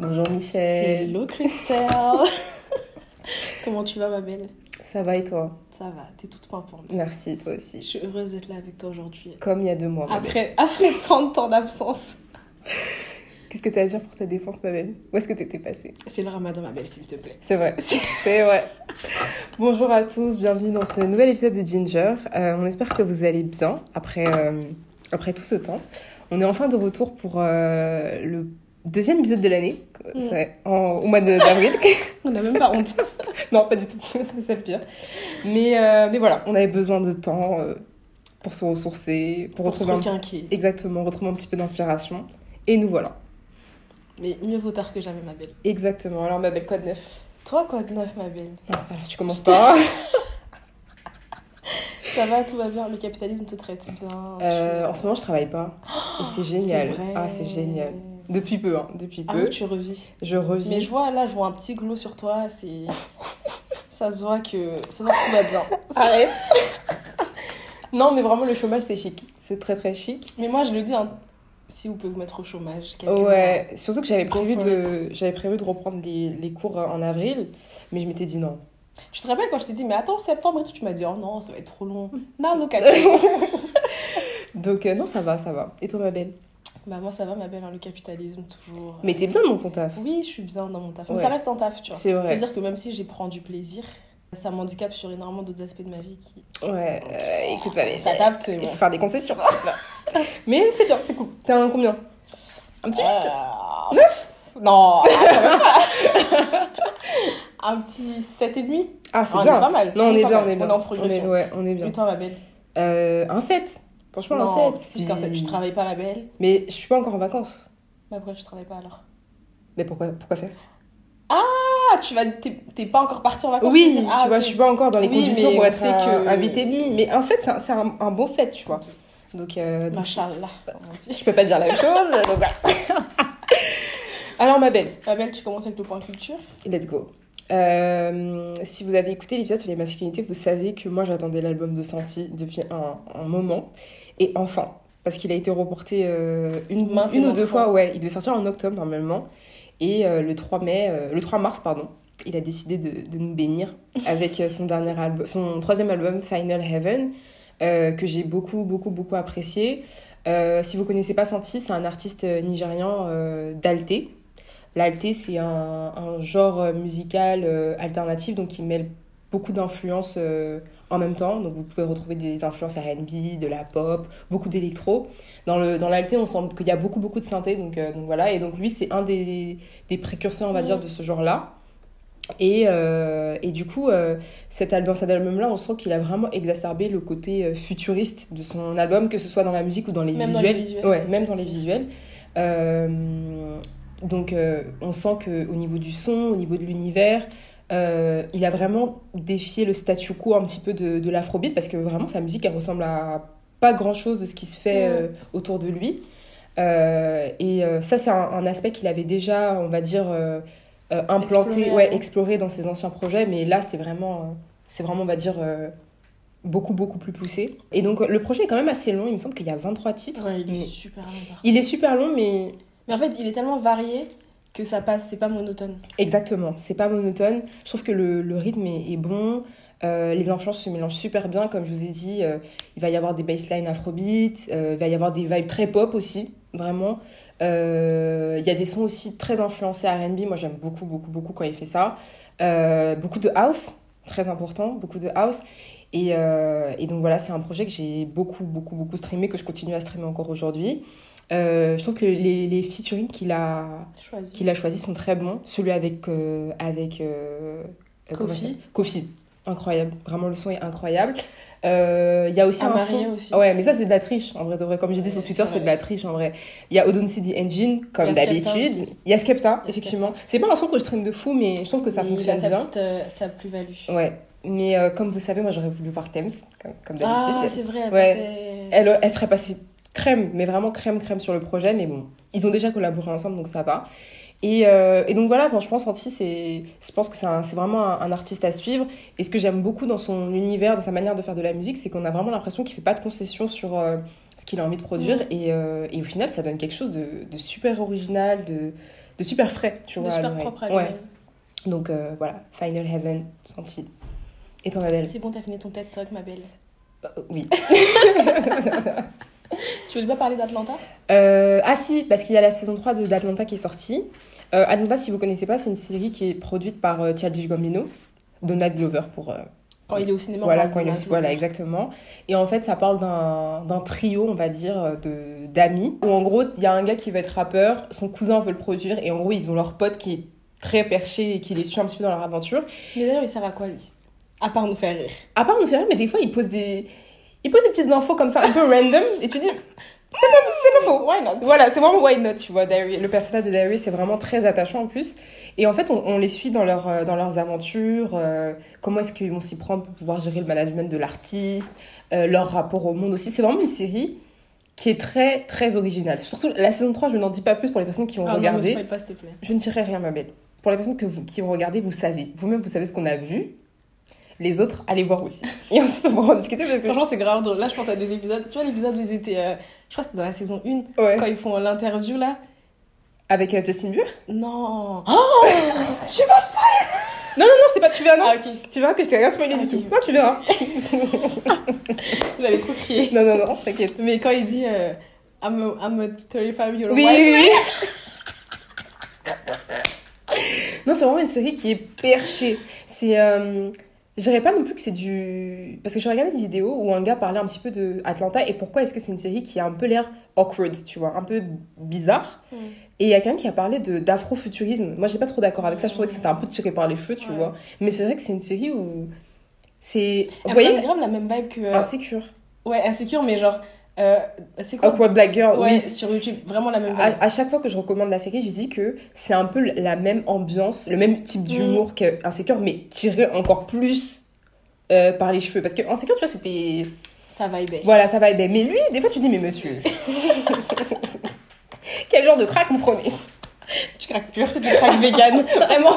Bonjour Michel. Hello Christelle. Comment tu vas ma belle? Ça va et toi? Ça va, t'es toute pimpante. Merci, toi aussi. Je suis heureuse d'être là avec toi aujourd'hui. Comme il y a deux mois. Après, après tant de temps d'absence. Qu'est-ce que tu as à dire pour ta défense, ma belle? Où est-ce que tu étais passée? C'est le ramadan ma belle s'il te plaît. C'est vrai. C'est vrai. Bonjour à tous, bienvenue dans ce nouvel épisode de Ginger. Euh, on espère que vous allez bien après, euh, après tout ce temps. On est enfin de retour pour euh, le deuxième épisode de l'année, Mm. Au mois de- d'avril. On n'a même pas honte. non, pas du tout, c'est le pire. Mais, euh, mais voilà, on avait besoin de temps euh, pour se ressourcer, pour, Pour retrouver un... Exactement, retrouver un petit peu d'inspiration. Et nous voilà. Mais mieux vaut tard que jamais ma belle. Exactement. Alors, ma belle, quoi de neuf? Toi quoi de neuf ma belle? Ah, voilà, tu commences pas. Ça va, tout va bien, le capitalisme te traite bien. Euh, tu- en ce moment, je travaille pas. Et c'est génial. C'est vrai. Ah, c'est génial. Depuis peu, hein. Depuis Ah peu. oui, tu revis. Je revis. Mais je vois là, je vois un petit glow sur toi, c'est. Ça se voit que. Ça se voit que tout va bien. Arrête. non, mais vraiment, le chômage, c'est chic. C'est très, très chic. Mais moi, je le dis, hein, si vous pouvez vous mettre au chômage, Ouais, surtout que j'avais prévu, de... j'avais prévu de reprendre les, les cours euh, en avril, mais je m'étais dit non. Je te rappelle quand je t'ai dit, mais attends, septembre et tout, tu m'as dit, oh non, ça va être trop long. Non, look at you. Donc, euh, non, ça va, ça va. Et toi, ma belle? Bah, moi, ça va, ma belle, hein, le capitalisme, toujours. Mais t'es bien dans ton taf. Oui, je suis bien dans mon taf. Mais Ouais. ça reste un taf, tu vois. C'est vrai. C'est-à-dire que même si j'y prends du plaisir, ça m'handicape sur énormément d'autres aspects de ma vie qui Ouais, euh, écoute, pas, mais ça mais Il bon. faut faire des concessions. mais c'est bien, c'est cool. T'es un combien? Un petit 8 Euh, Non, ah. Un petit 7,5 Ah, c'est Ah, on bien. est pas mal. Non, on est bien, on est bien. On est en progression. ouais, on est bien. Putain, ma belle? Euh, un 7. Franchement, non, un 7. plus si- qu'un 7, tu travailles pas, ma belle. Mais je suis pas encore en vacances. Mais pourquoi tu travailles pas alors? Mais pourquoi, pourquoi faire? Ah, tu vas, t'es t'es pas encore parti en vacances Oui, tu Ah, vois, ok. je suis pas encore dans les Oui, conditions mais pour on être sait un, que- un 8 et demi. Mais un 7, c'est un, c'est un, un bon 7, tu vois. Donc, euh, donc Machallah, comme on dit. je peux pas dire la même chose. donc voilà. Alors, ma belle, Ma belle, tu commences avec le point culture let's go. Euh, si vous avez écouté l'épisode sur les masculinités, vous savez que moi j'attendais l'album de Santi depuis un, un moment. Et enfin, parce qu'il a été reporté euh, une, ou deux fois. fois, ouais, il devait sortir en octobre normalement. Et euh, le 3 mai, le 3 mars, pardon, il a décidé de, de nous bénir avec son dernier album, son troisième album, Final Heaven, que j'ai beaucoup, beaucoup, beaucoup apprécié. Si vous connaissez pas Santi, c'est un artiste nigérian d'alté. L'alté, c'est un, un genre euh, musical euh, alternatif, donc qui mêle beaucoup d'influences euh, en même temps. Donc vous pouvez retrouver des influences R&B, de la pop, beaucoup d'électro. Dans le dans l'alté, on sent qu'il y a beaucoup beaucoup de synthé, donc euh, donc voilà. Et donc lui, c'est un des, des précurseurs, on va dire, de ce genre-là. Et, euh, et du coup, euh, cet, dans cet album-là, on sent qu'il a vraiment exacerbé le côté futuriste de son album, que ce soit dans la musique ou dans les Même dans visuels. les visuels. Ouais, même dans les visuels. Euh, donc, euh, on sent qu'au niveau du son, au niveau de l'univers, euh, il a vraiment défié le statu quo un petit peu de, de l'afrobeat, parce que vraiment, sa musique, elle ressemble à pas grand-chose de ce qui se fait euh, autour de lui. Et ça, c'est un, un aspect qu'il avait déjà, on va dire, implanté, Exploré ouais, exploré dans ses anciens projets, mais là, c'est vraiment, c'est vraiment, on va dire, beaucoup, beaucoup plus poussé. Et donc, le projet est quand même assez long, il me semble qu'il y a 23 titres. Ouais, il est Mais- super long. il est super long, mais Mais en fait, il est tellement varié que ça passe, c'est pas monotone. Exactement, c'est pas monotone. Je trouve que le, rythme est, bon. Euh, les influences se mélangent super bien. Comme je vous ai dit, euh, il va y avoir des basslines afrobeat, euh, il va y avoir des vibes très pop aussi, vraiment. Il y a des sons aussi très influencés RB. Moi, j'aime beaucoup, beaucoup, beaucoup quand il fait ça. Beaucoup de house, très important, beaucoup de house. Et donc voilà, c'est un projet que j'ai beaucoup, beaucoup, beaucoup streamé, que je continue à streamer encore aujourd'hui. Euh, je trouve que les, les featuring qu'il a, Choisi. qu'il a choisi sont très bons. Celui avec, euh, avec euh, Kofi. Kofi. Incroyable. Vraiment, le son est incroyable. Il y a aussi un Amaria son... aussi. Ouais, mais ça, c'est de la triche, en vrai, de vrai. Comme j'ai dit sur Twitter, c'est de la triche, en vrai. Il y a Odon City Engine, comme d'habitude. Il y a Skepta, effectivement. C'est pas un son que je traîne de fou, mais je trouve que ça fonctionne il a sa bien. petite, sa plus-value. Ouais. Mais euh, comme vous savez, moi, j'aurais voulu voir Thames, comme, comme d'habitude. Ah, c'est vrai. Ouais. Ouais. Elle, elle serait passée crème, mais vraiment crème, crème sur le projet. Mais bon, ils ont déjà collaboré ensemble, donc ça va. Et, euh, et donc voilà, franchement, Santi, c'est, je pense que c'est, vraiment un, un artiste à suivre. Et ce que j'aime beaucoup dans son univers, dans sa manière de faire de la musique, c'est qu'on a vraiment l'impression qu'il fait pas de concessions sur euh, ce qu'il a envie de produire. Et, euh, et au final, ça donne quelque chose de, de super original, de, de super frais, tu De vois. super propre à Ouais. Donc voilà, Final Heaven, senti. Et toi, ma belle? C'est bon, t'as fini ton TED Talk, ma belle. Oui. Tu voulais pas parler d'Atlanta? Euh, ah si, parce qu'il y a la saison 3 de d'Atlanta qui est sortie. Euh, Atlanta, si vous connaissez pas, c'est une série qui est produite par euh, Childish Gambino, Donald Glover pour... euh, Quand il est au cinéma. voilà, quand il est de aussi, voilà, exactement. Et en fait, ça parle d'un trio, on va dire, d'amis. Où en gros, il y a un gars qui veut être rappeur, son cousin veut le produire, et en gros, ils ont leur pote qui est très perché et qui les suit un petit peu dans leur aventure. Mais d'ailleurs, il sert à quoi, lui? À part nous faire rire. À part nous faire rire, mais des fois, il pose des... Il pose des petites infos comme ça, un peu random, et tu dis, c'est pas, c'est pas faux. Why not? Voilà, c'est vraiment why not, tu vois. Darius- le personnage de Darius, c'est vraiment très attachant en plus. Et en fait, on, on les suit dans, leur, euh, dans leurs aventures, euh, comment est-ce qu'ils vont s'y prendre pour pouvoir gérer le management de l'artiste, euh, leur rapport au monde aussi. C'est vraiment une série qui est très, très originale. Surtout la saison 3, je n'en dis pas plus pour les personnes qui ont Ah non, me regardé. pas, s'il te plaît. je ne dirai rien, ma belle. Pour les personnes que vous, qui ont regardé, vous savez. Vous-même, vous savez ce qu'on a vu. Les autres, allez voir aussi. Et ensuite, on pourra en discuter parce que... Franchement, c'est grave drôle. Là, je pense à des épisodes. Tu vois, l'épisode où ils étaient. euh, je crois que c'était dans la saison 1. Ouais. Quand ils font l'interview, là. Avec euh, Justin Bieber? Non. Oh Je sais pas spoil Non, non, non, je t'ai pas... Tu verras, non Ah. Tu verras que je t'ai rien spoilé Ah, du ok. tout. Non, tu verras. J'avais trop crié. Non, non, non, t'inquiète. Mais quand il dit euh, I'm, a, I'm a 35 year old Oui, white oui, oui. non, c'est vraiment une série qui est perchée. C'est. Euh, je dirais pas non plus que c'est du. Parce que j'ai regardé une vidéo où un gars parlait un petit peu de Atlanta et pourquoi est-ce que c'est une série qui a un peu l'air awkward, tu vois, un peu bizarre. Mm. Et il y a quelqu'un qui a parlé de- d'afrofuturisme. Moi, j'ai pas trop d'accord avec ça. Je trouvais que c'était un peu tiré par les cheveux, tu Ouais. vois. Mais c'est vrai que c'est une série où. C'est. Vous voyez grave la même vibe que. euh, Insécure. Ouais, insécure, mais genre. Euh, c'est quoi Awkward Black Girl, oui. Ouais, sur YouTube, vraiment la même. À, à chaque fois que je recommande la série, je dis que c'est un peu la même ambiance, le même type d'humour que Insecure, mais tiré encore plus euh, par les cheveux. Parce que Insecure, tu vois, c'était. Ça vibe. Voilà, ça va bien. Mais lui, des fois, tu dis, mais monsieur. Quel genre de crack vous prenez? Tu craques pur, tu craques vegan. Vraiment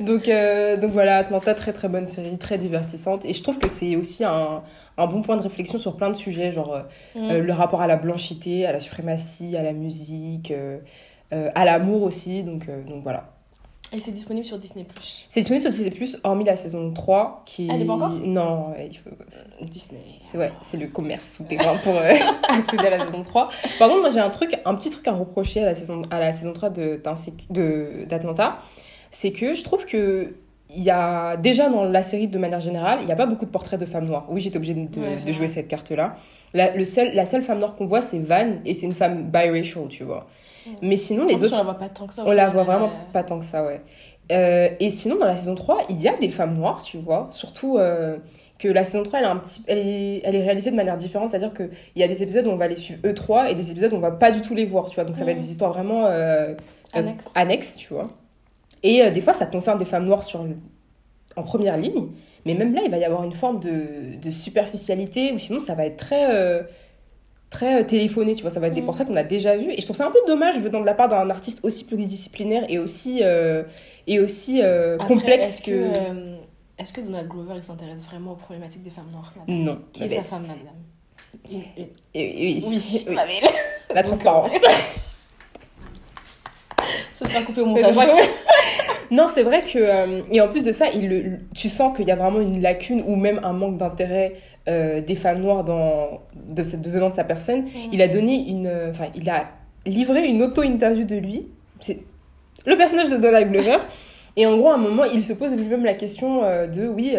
donc, euh, donc voilà, Atlanta, très très bonne série, très divertissante. Et je trouve que c'est aussi un, un bon point de réflexion sur plein de sujets, genre euh, Mm. euh, le rapport à la blanchité, à la suprématie, à la musique, euh, à l'amour aussi. Donc, donc voilà. Et c'est disponible sur Disney+. C'est disponible sur Disney+, hormis la saison 3, qui... Elle est pas encore Non, il faut... Disney. C'est ouais, c'est le commerce souterrain pour euh, accéder à la saison 3. Par contre, moi j'ai un truc, un petit truc à reprocher à la saison, à la saison 3 de, d'Insic- de, d'Atlanta, c'est que je trouve que il y a déjà dans la série de manière générale, il n'y a pas beaucoup de portraits de femmes noires. Oui, j'étais obligée de, Ouais, de c'est jouer cette carte-là. La, le seul, la seule femme noire qu'on voit, c'est Van, et c'est une femme biracial, tu vois. Mais sinon, les autres, on la voit pas tant que ça. on la voit vraiment euh, pas tant que ça, ouais. Euh, et sinon, dans la saison 3, il y a des femmes noires, tu vois. Surtout euh, que la saison 3, elle, a un petit, elle, est, elle est réalisée de manière différente. C'est-à-dire qu'il y a des épisodes où on va les suivre eux trois et des épisodes où on va pas du tout les voir, tu vois. Donc ça va être des histoires vraiment Annexes. annexes, tu vois. Et euh, des fois, ça concerne des femmes noires sur, en première ligne. Mais même là, il va y avoir une forme de, de superficialité ou sinon, ça va être très. euh, très euh, téléphoné, tu vois, ça va être des Mhm. portraits qu'on a déjà vus. Et je trouve ça un peu dommage venant de la part d'un artiste aussi pluridisciplinaire et aussi, euh, et aussi euh, Après, complexe est-ce que... euh, Est-ce que Donald Glover il s'intéresse vraiment aux problématiques des femmes noires madame? Non. Qui est sa femme, madame? Oui, Oui, oui. ma belle. la transparence. Ce sera coupé au montage. non, c'est vrai que... euh, et en plus de ça, il, le- tu sens qu'il y a vraiment une lacune ou même un manque d'intérêt euh, des femmes noires dans, de cette, devenant de sa personne. Il a donné une... Enfin, il a livré une auto-interview de lui. C'est le personnage de Donald Glover. Et en gros, à un moment, il se pose lui-même la question euh, de, oui,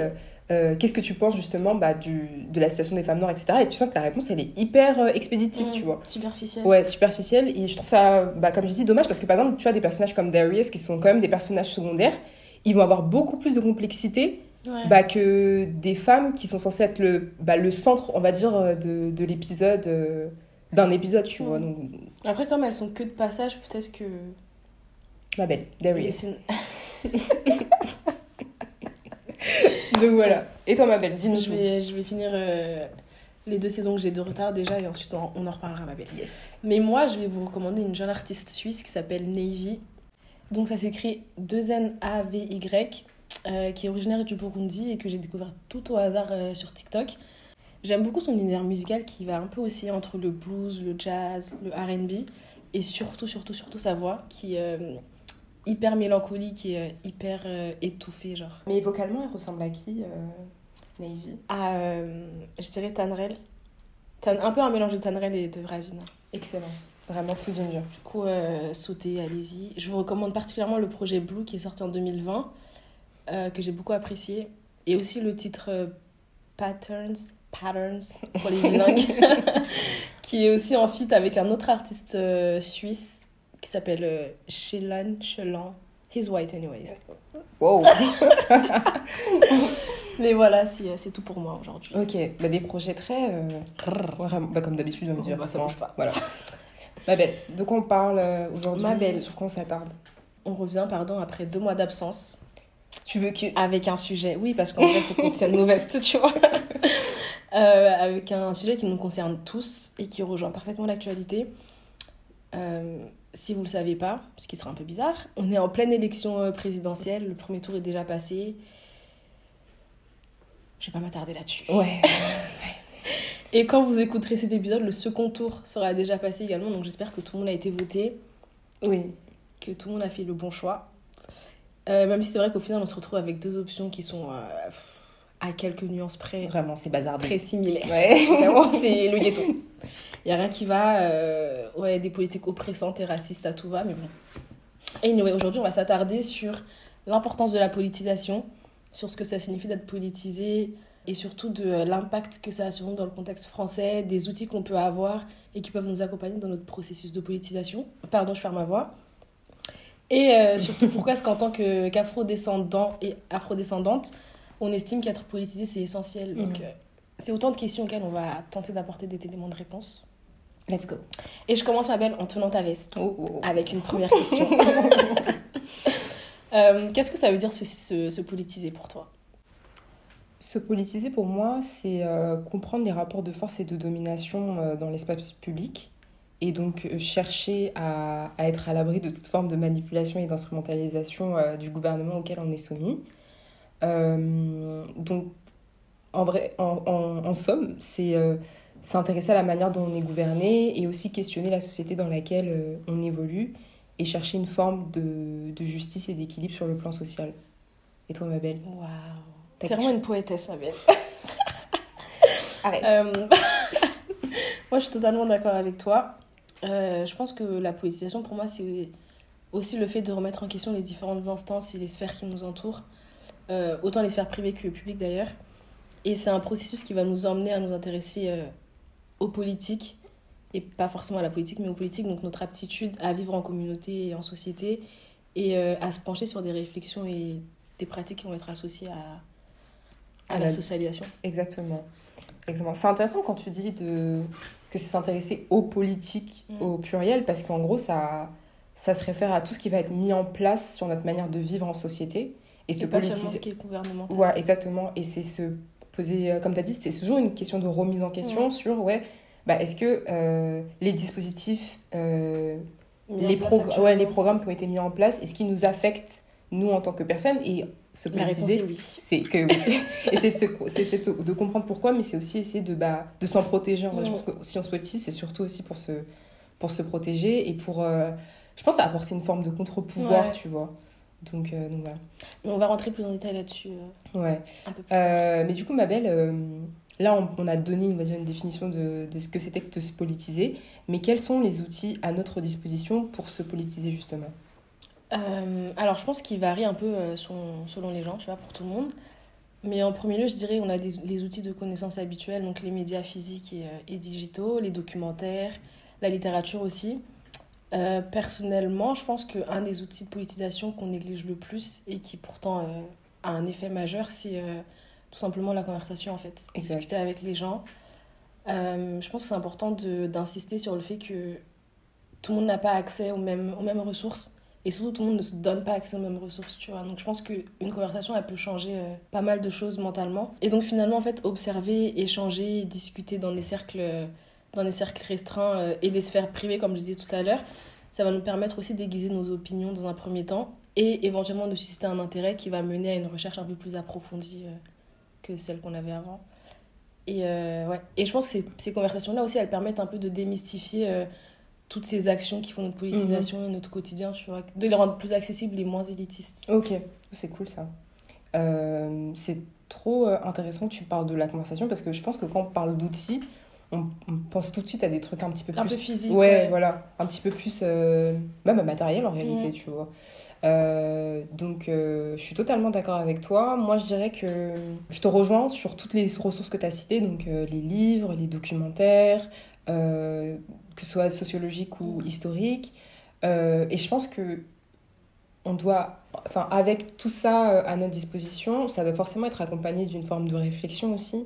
euh, qu'est-ce que tu penses justement bah, du, de la situation des femmes noires, etc. Et tu sens que la réponse, elle est hyper euh, expéditive, tu vois. Superficielle. Ouais, superficielle. Et je trouve ça, bah, comme je dis, dommage parce que par exemple, tu vois, des personnages comme Darius, qui sont quand même des personnages secondaires, ils vont avoir beaucoup plus de complexité Ouais. bah, que des femmes qui sont censées être le, bah, le centre, on va dire, euh, de, de l'épisode, euh, d'un épisode, tu vois. Donc, Après, comme elles sont que de passage, peut-être que. ma belle, Darius. Donc voilà. Et toi, ma belle, dis-nous. Je vais, je vais finir euh, les deux saisons que j'ai de retard déjà et ensuite on, on en reparlera, ma belle. Yes. Mais moi, je vais vous recommander une jeune artiste suisse qui s'appelle Navy. Donc ça s'écrit 2N-A-V-Y, euh, qui est originaire du Burundi et que j'ai découvert tout au hasard euh, sur TikTok. J'aime beaucoup son univers musical qui va un peu aussi entre le blues, le jazz, le RB. et surtout, surtout, surtout sa voix qui hyper mélancolique et hyper étouffée, genre. Mais vocalement, elle ressemble à qui, Navy? À, je dirais Tanrel. un peu un mélange de Tanrel et de Ravina. Excellent. Vraiment tout d'une Du coup, sautez, allez-y. Je vous recommande particulièrement le projet Blue qui est sorti en 2020, que j'ai beaucoup apprécié. Et aussi le titre Patterns, Patterns pour les bilingues, qui est aussi en feat avec un autre artiste euh, suisse qui s'appelle euh, Shelan Chelan. He's white anyways. Wow. Mais voilà, euh, c'est tout pour moi aujourd'hui. Ok, bah, des projets très. bah, comme d'habitude, on me dire. Bah, ça bouge pas. Voilà. Ma belle, de quoi on parle aujourd'hui? Ma belle. Sur quoi on s'attarde? On revient, pardon, après deux mois d'absence. Tu veux que. Avec un sujet, oui, parce qu'en fait, faut qu'on tienne nos vestes, tu vois. Euh, avec un sujet qui nous concerne tous et qui rejoint parfaitement l'actualité. Euh, si vous ne le savez pas, ce qui sera un peu bizarre, on est en pleine élection euh, présidentielle, le premier tour est déjà passé. Je vais pas m'attarder là-dessus. Ouais. et quand vous écouterez cet épisode, le second tour sera déjà passé également, donc j'espère que tout le monde a été voté. Oui. Que tout le monde a fait le bon choix. même si c'est vrai qu'au final, on se retrouve avec deux options qui sont à quelques nuances près. Vraiment, c'est bazardé. Très similaire. Ouais. Vraiment, c'est le ghetto. Il n'y a rien qui va. Euh, ouais, des politiques oppressantes et racistes à tout va, mais bon. Et anyway, aujourd'hui, on va s'attarder sur l'importance de la politisation, sur ce que ça signifie d'être politisé et surtout de l'impact que ça a sur nous dans le contexte français, des outils qu'on peut avoir et qui peuvent nous accompagner dans notre processus de politisation. Pardon, je perds ma voix. Et euh, surtout, pourquoi est-ce qu'en tant qu'afro-descendant et afro-descendante, on estime qu'être politisé, c'est essentiel? Donc, mhm. euh, c'est autant de questions auxquelles on va tenter d'apporter des éléments de réponse. Let's go. Et je commence, ma belle, en tenant ta veste. Oh, oh, oh. Avec une première question. Euh, qu'est-ce que ça veut dire se, politiser pour toi? Se politiser, pour moi, c'est euh, comprendre les rapports de force et de domination dans l'espace public. Et donc chercher à, à, être à l'abri de toute forme de manipulation et d'instrumentalisation du gouvernement auquel on est soumis. Euh, donc, en, vrai, en, en, somme, c'est euh, s'intéresser à la manière dont on est gouverné et aussi questionner la société dans laquelle euh, on évolue et chercher une forme de, de justice et d'équilibre sur le plan social. Et toi, ma belle Waouh T'es vraiment une poétesse, ma belle. Arrête. Moi, je suis totalement d'accord avec toi. je pense que la politisation, pour moi, c'est aussi le fait de remettre en question les différentes instances et les sphères qui nous entourent. Euh, autant les sphères privées que le public d'ailleurs. Et c'est un processus qui va nous emmener à nous intéresser euh, aux politiques, et pas forcément à la politique, mais aux politiques, donc notre aptitude à vivre en communauté et en société, et euh, à se pencher sur des réflexions et des pratiques qui vont être associées à, à, la, socialisation. Exactement. Exactement. C'est intéressant quand tu dis de... que c'est s'intéresser aux politiques mm. au pluriel, parce qu'en gros, ça, ça se réfère à tout ce qui va être mis en place sur notre manière de vivre en société et se pas politiser. ce qui est gouvernemental. Ouais, exactement. Et c'est se poser, euh, comme tu as dit, c'est toujours une question de remise en question sur, ouais, bah, est-ce que euh, les dispositifs, euh, les, ouais, les programmes qui ont été mis en place, est-ce qu'ils nous affectent, nous, en tant que personnes? Et se oui. c'est que oui. et c'est de, de, comprendre pourquoi, mais c'est aussi essayer de, bah, de s'en protéger. Je pense que si on se politise, c'est surtout aussi pour se, pour se protéger et pour, je pense, apporter une forme de contre-pouvoir, tu vois. Donc, euh, donc voilà. On va rentrer plus en détail là-dessus. Euh, ouais. Euh, mais du coup, ma belle, là, on, a donné on va dire, une définition de, de ce que c'était que de se politiser. Mais quels sont les outils à notre disposition pour se politiser, justement? Alors, je pense qu'il varie un peu selon, selon les gens, tu vois, pour tout le monde. Mais en premier lieu, je dirais on a des, les outils de connaissance habituels, donc les médias physiques et, et digitaux, les documentaires, la littérature aussi. Euh, personnellement, je pense qu'un des outils de politisation qu'on néglige le plus et qui pourtant euh, a un effet majeur, c'est euh, tout simplement la conversation en fait. Discuter avec les gens. je pense que c'est important d'insister sur le fait que tout le monde n'a pas accès aux mêmes, aux mêmes ressources et surtout tout le monde ne se donne pas accès aux mêmes ressources, tu vois. Donc je pense qu'une conversation, elle peut changer pas mal de choses mentalement. Et donc finalement, en fait, observer, échanger, discuter dans des cercles dans des cercles restreints euh, et des sphères privées, comme je disais tout à l'heure, ça va nous permettre aussi d'aiguiser nos opinions dans un premier temps et éventuellement de susciter un intérêt qui va mener à une recherche un peu plus approfondie euh, que celle qu'on avait avant. Et, euh, ouais. et je pense que ces, ces conversations-là aussi, elles permettent un peu de démystifier toutes ces actions qui font notre politisation et notre quotidien, tu vois, de les rendre plus accessibles et moins élitistes. Ok, c'est cool ça. Euh, c'est trop intéressant que tu parles de la conversation parce que je pense que quand on parle d'outils, on, on pense tout de suite à des trucs un petit peu plus. Un peu physique. ouais, ouais. voilà. Un petit peu plus. euh, Même matériel en réalité, tu vois. Euh, donc, euh, je suis totalement d'accord avec toi. Moi, je dirais que je te rejoins sur toutes les ressources que tu as citées, donc euh, les livres, les documentaires, que ce soit sociologiques ou historiques. Euh, et je pense que on doit, enfin, avec tout ça à notre disposition, ça doit forcément être accompagné d'une forme de réflexion aussi,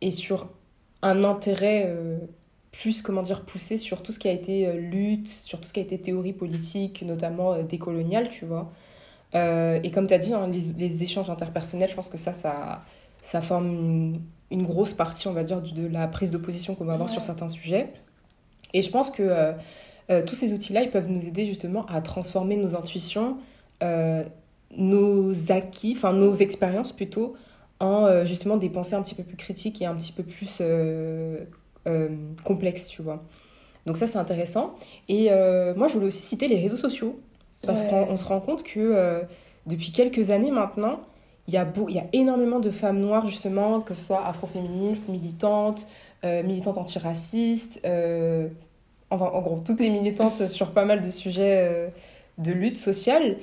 et sur un intérêt euh, plus, comment dire, poussé sur tout ce qui a été euh, lutte, sur tout ce qui a été théorie politique, notamment euh, décoloniale, tu vois. Euh, et comme tu as dit, hein, les, les échanges interpersonnels, je pense que ça, ça, ça forme une, une grosse partie, on va dire, de la prise de position qu'on va avoir Ouais. sur certains sujets. Et je pense que euh, euh, tous ces outils-là, ils peuvent nous aider justement à transformer nos intuitions, euh, nos acquis, enfin nos expériences plutôt, en euh, justement des pensées un petit peu plus critiques et un petit peu plus euh, euh, complexes, tu vois. Donc ça, c'est intéressant. Et moi, je voulais aussi citer les réseaux sociaux, parce Ouais. qu'on on se rend compte que depuis quelques années maintenant, il y, a beau, il y a énormément de femmes noires, justement, que ce soit afroféministes, militantes, euh, militantes antiracistes, euh, enfin, en gros, toutes les militantes sur pas mal de sujets euh, de lutte sociale.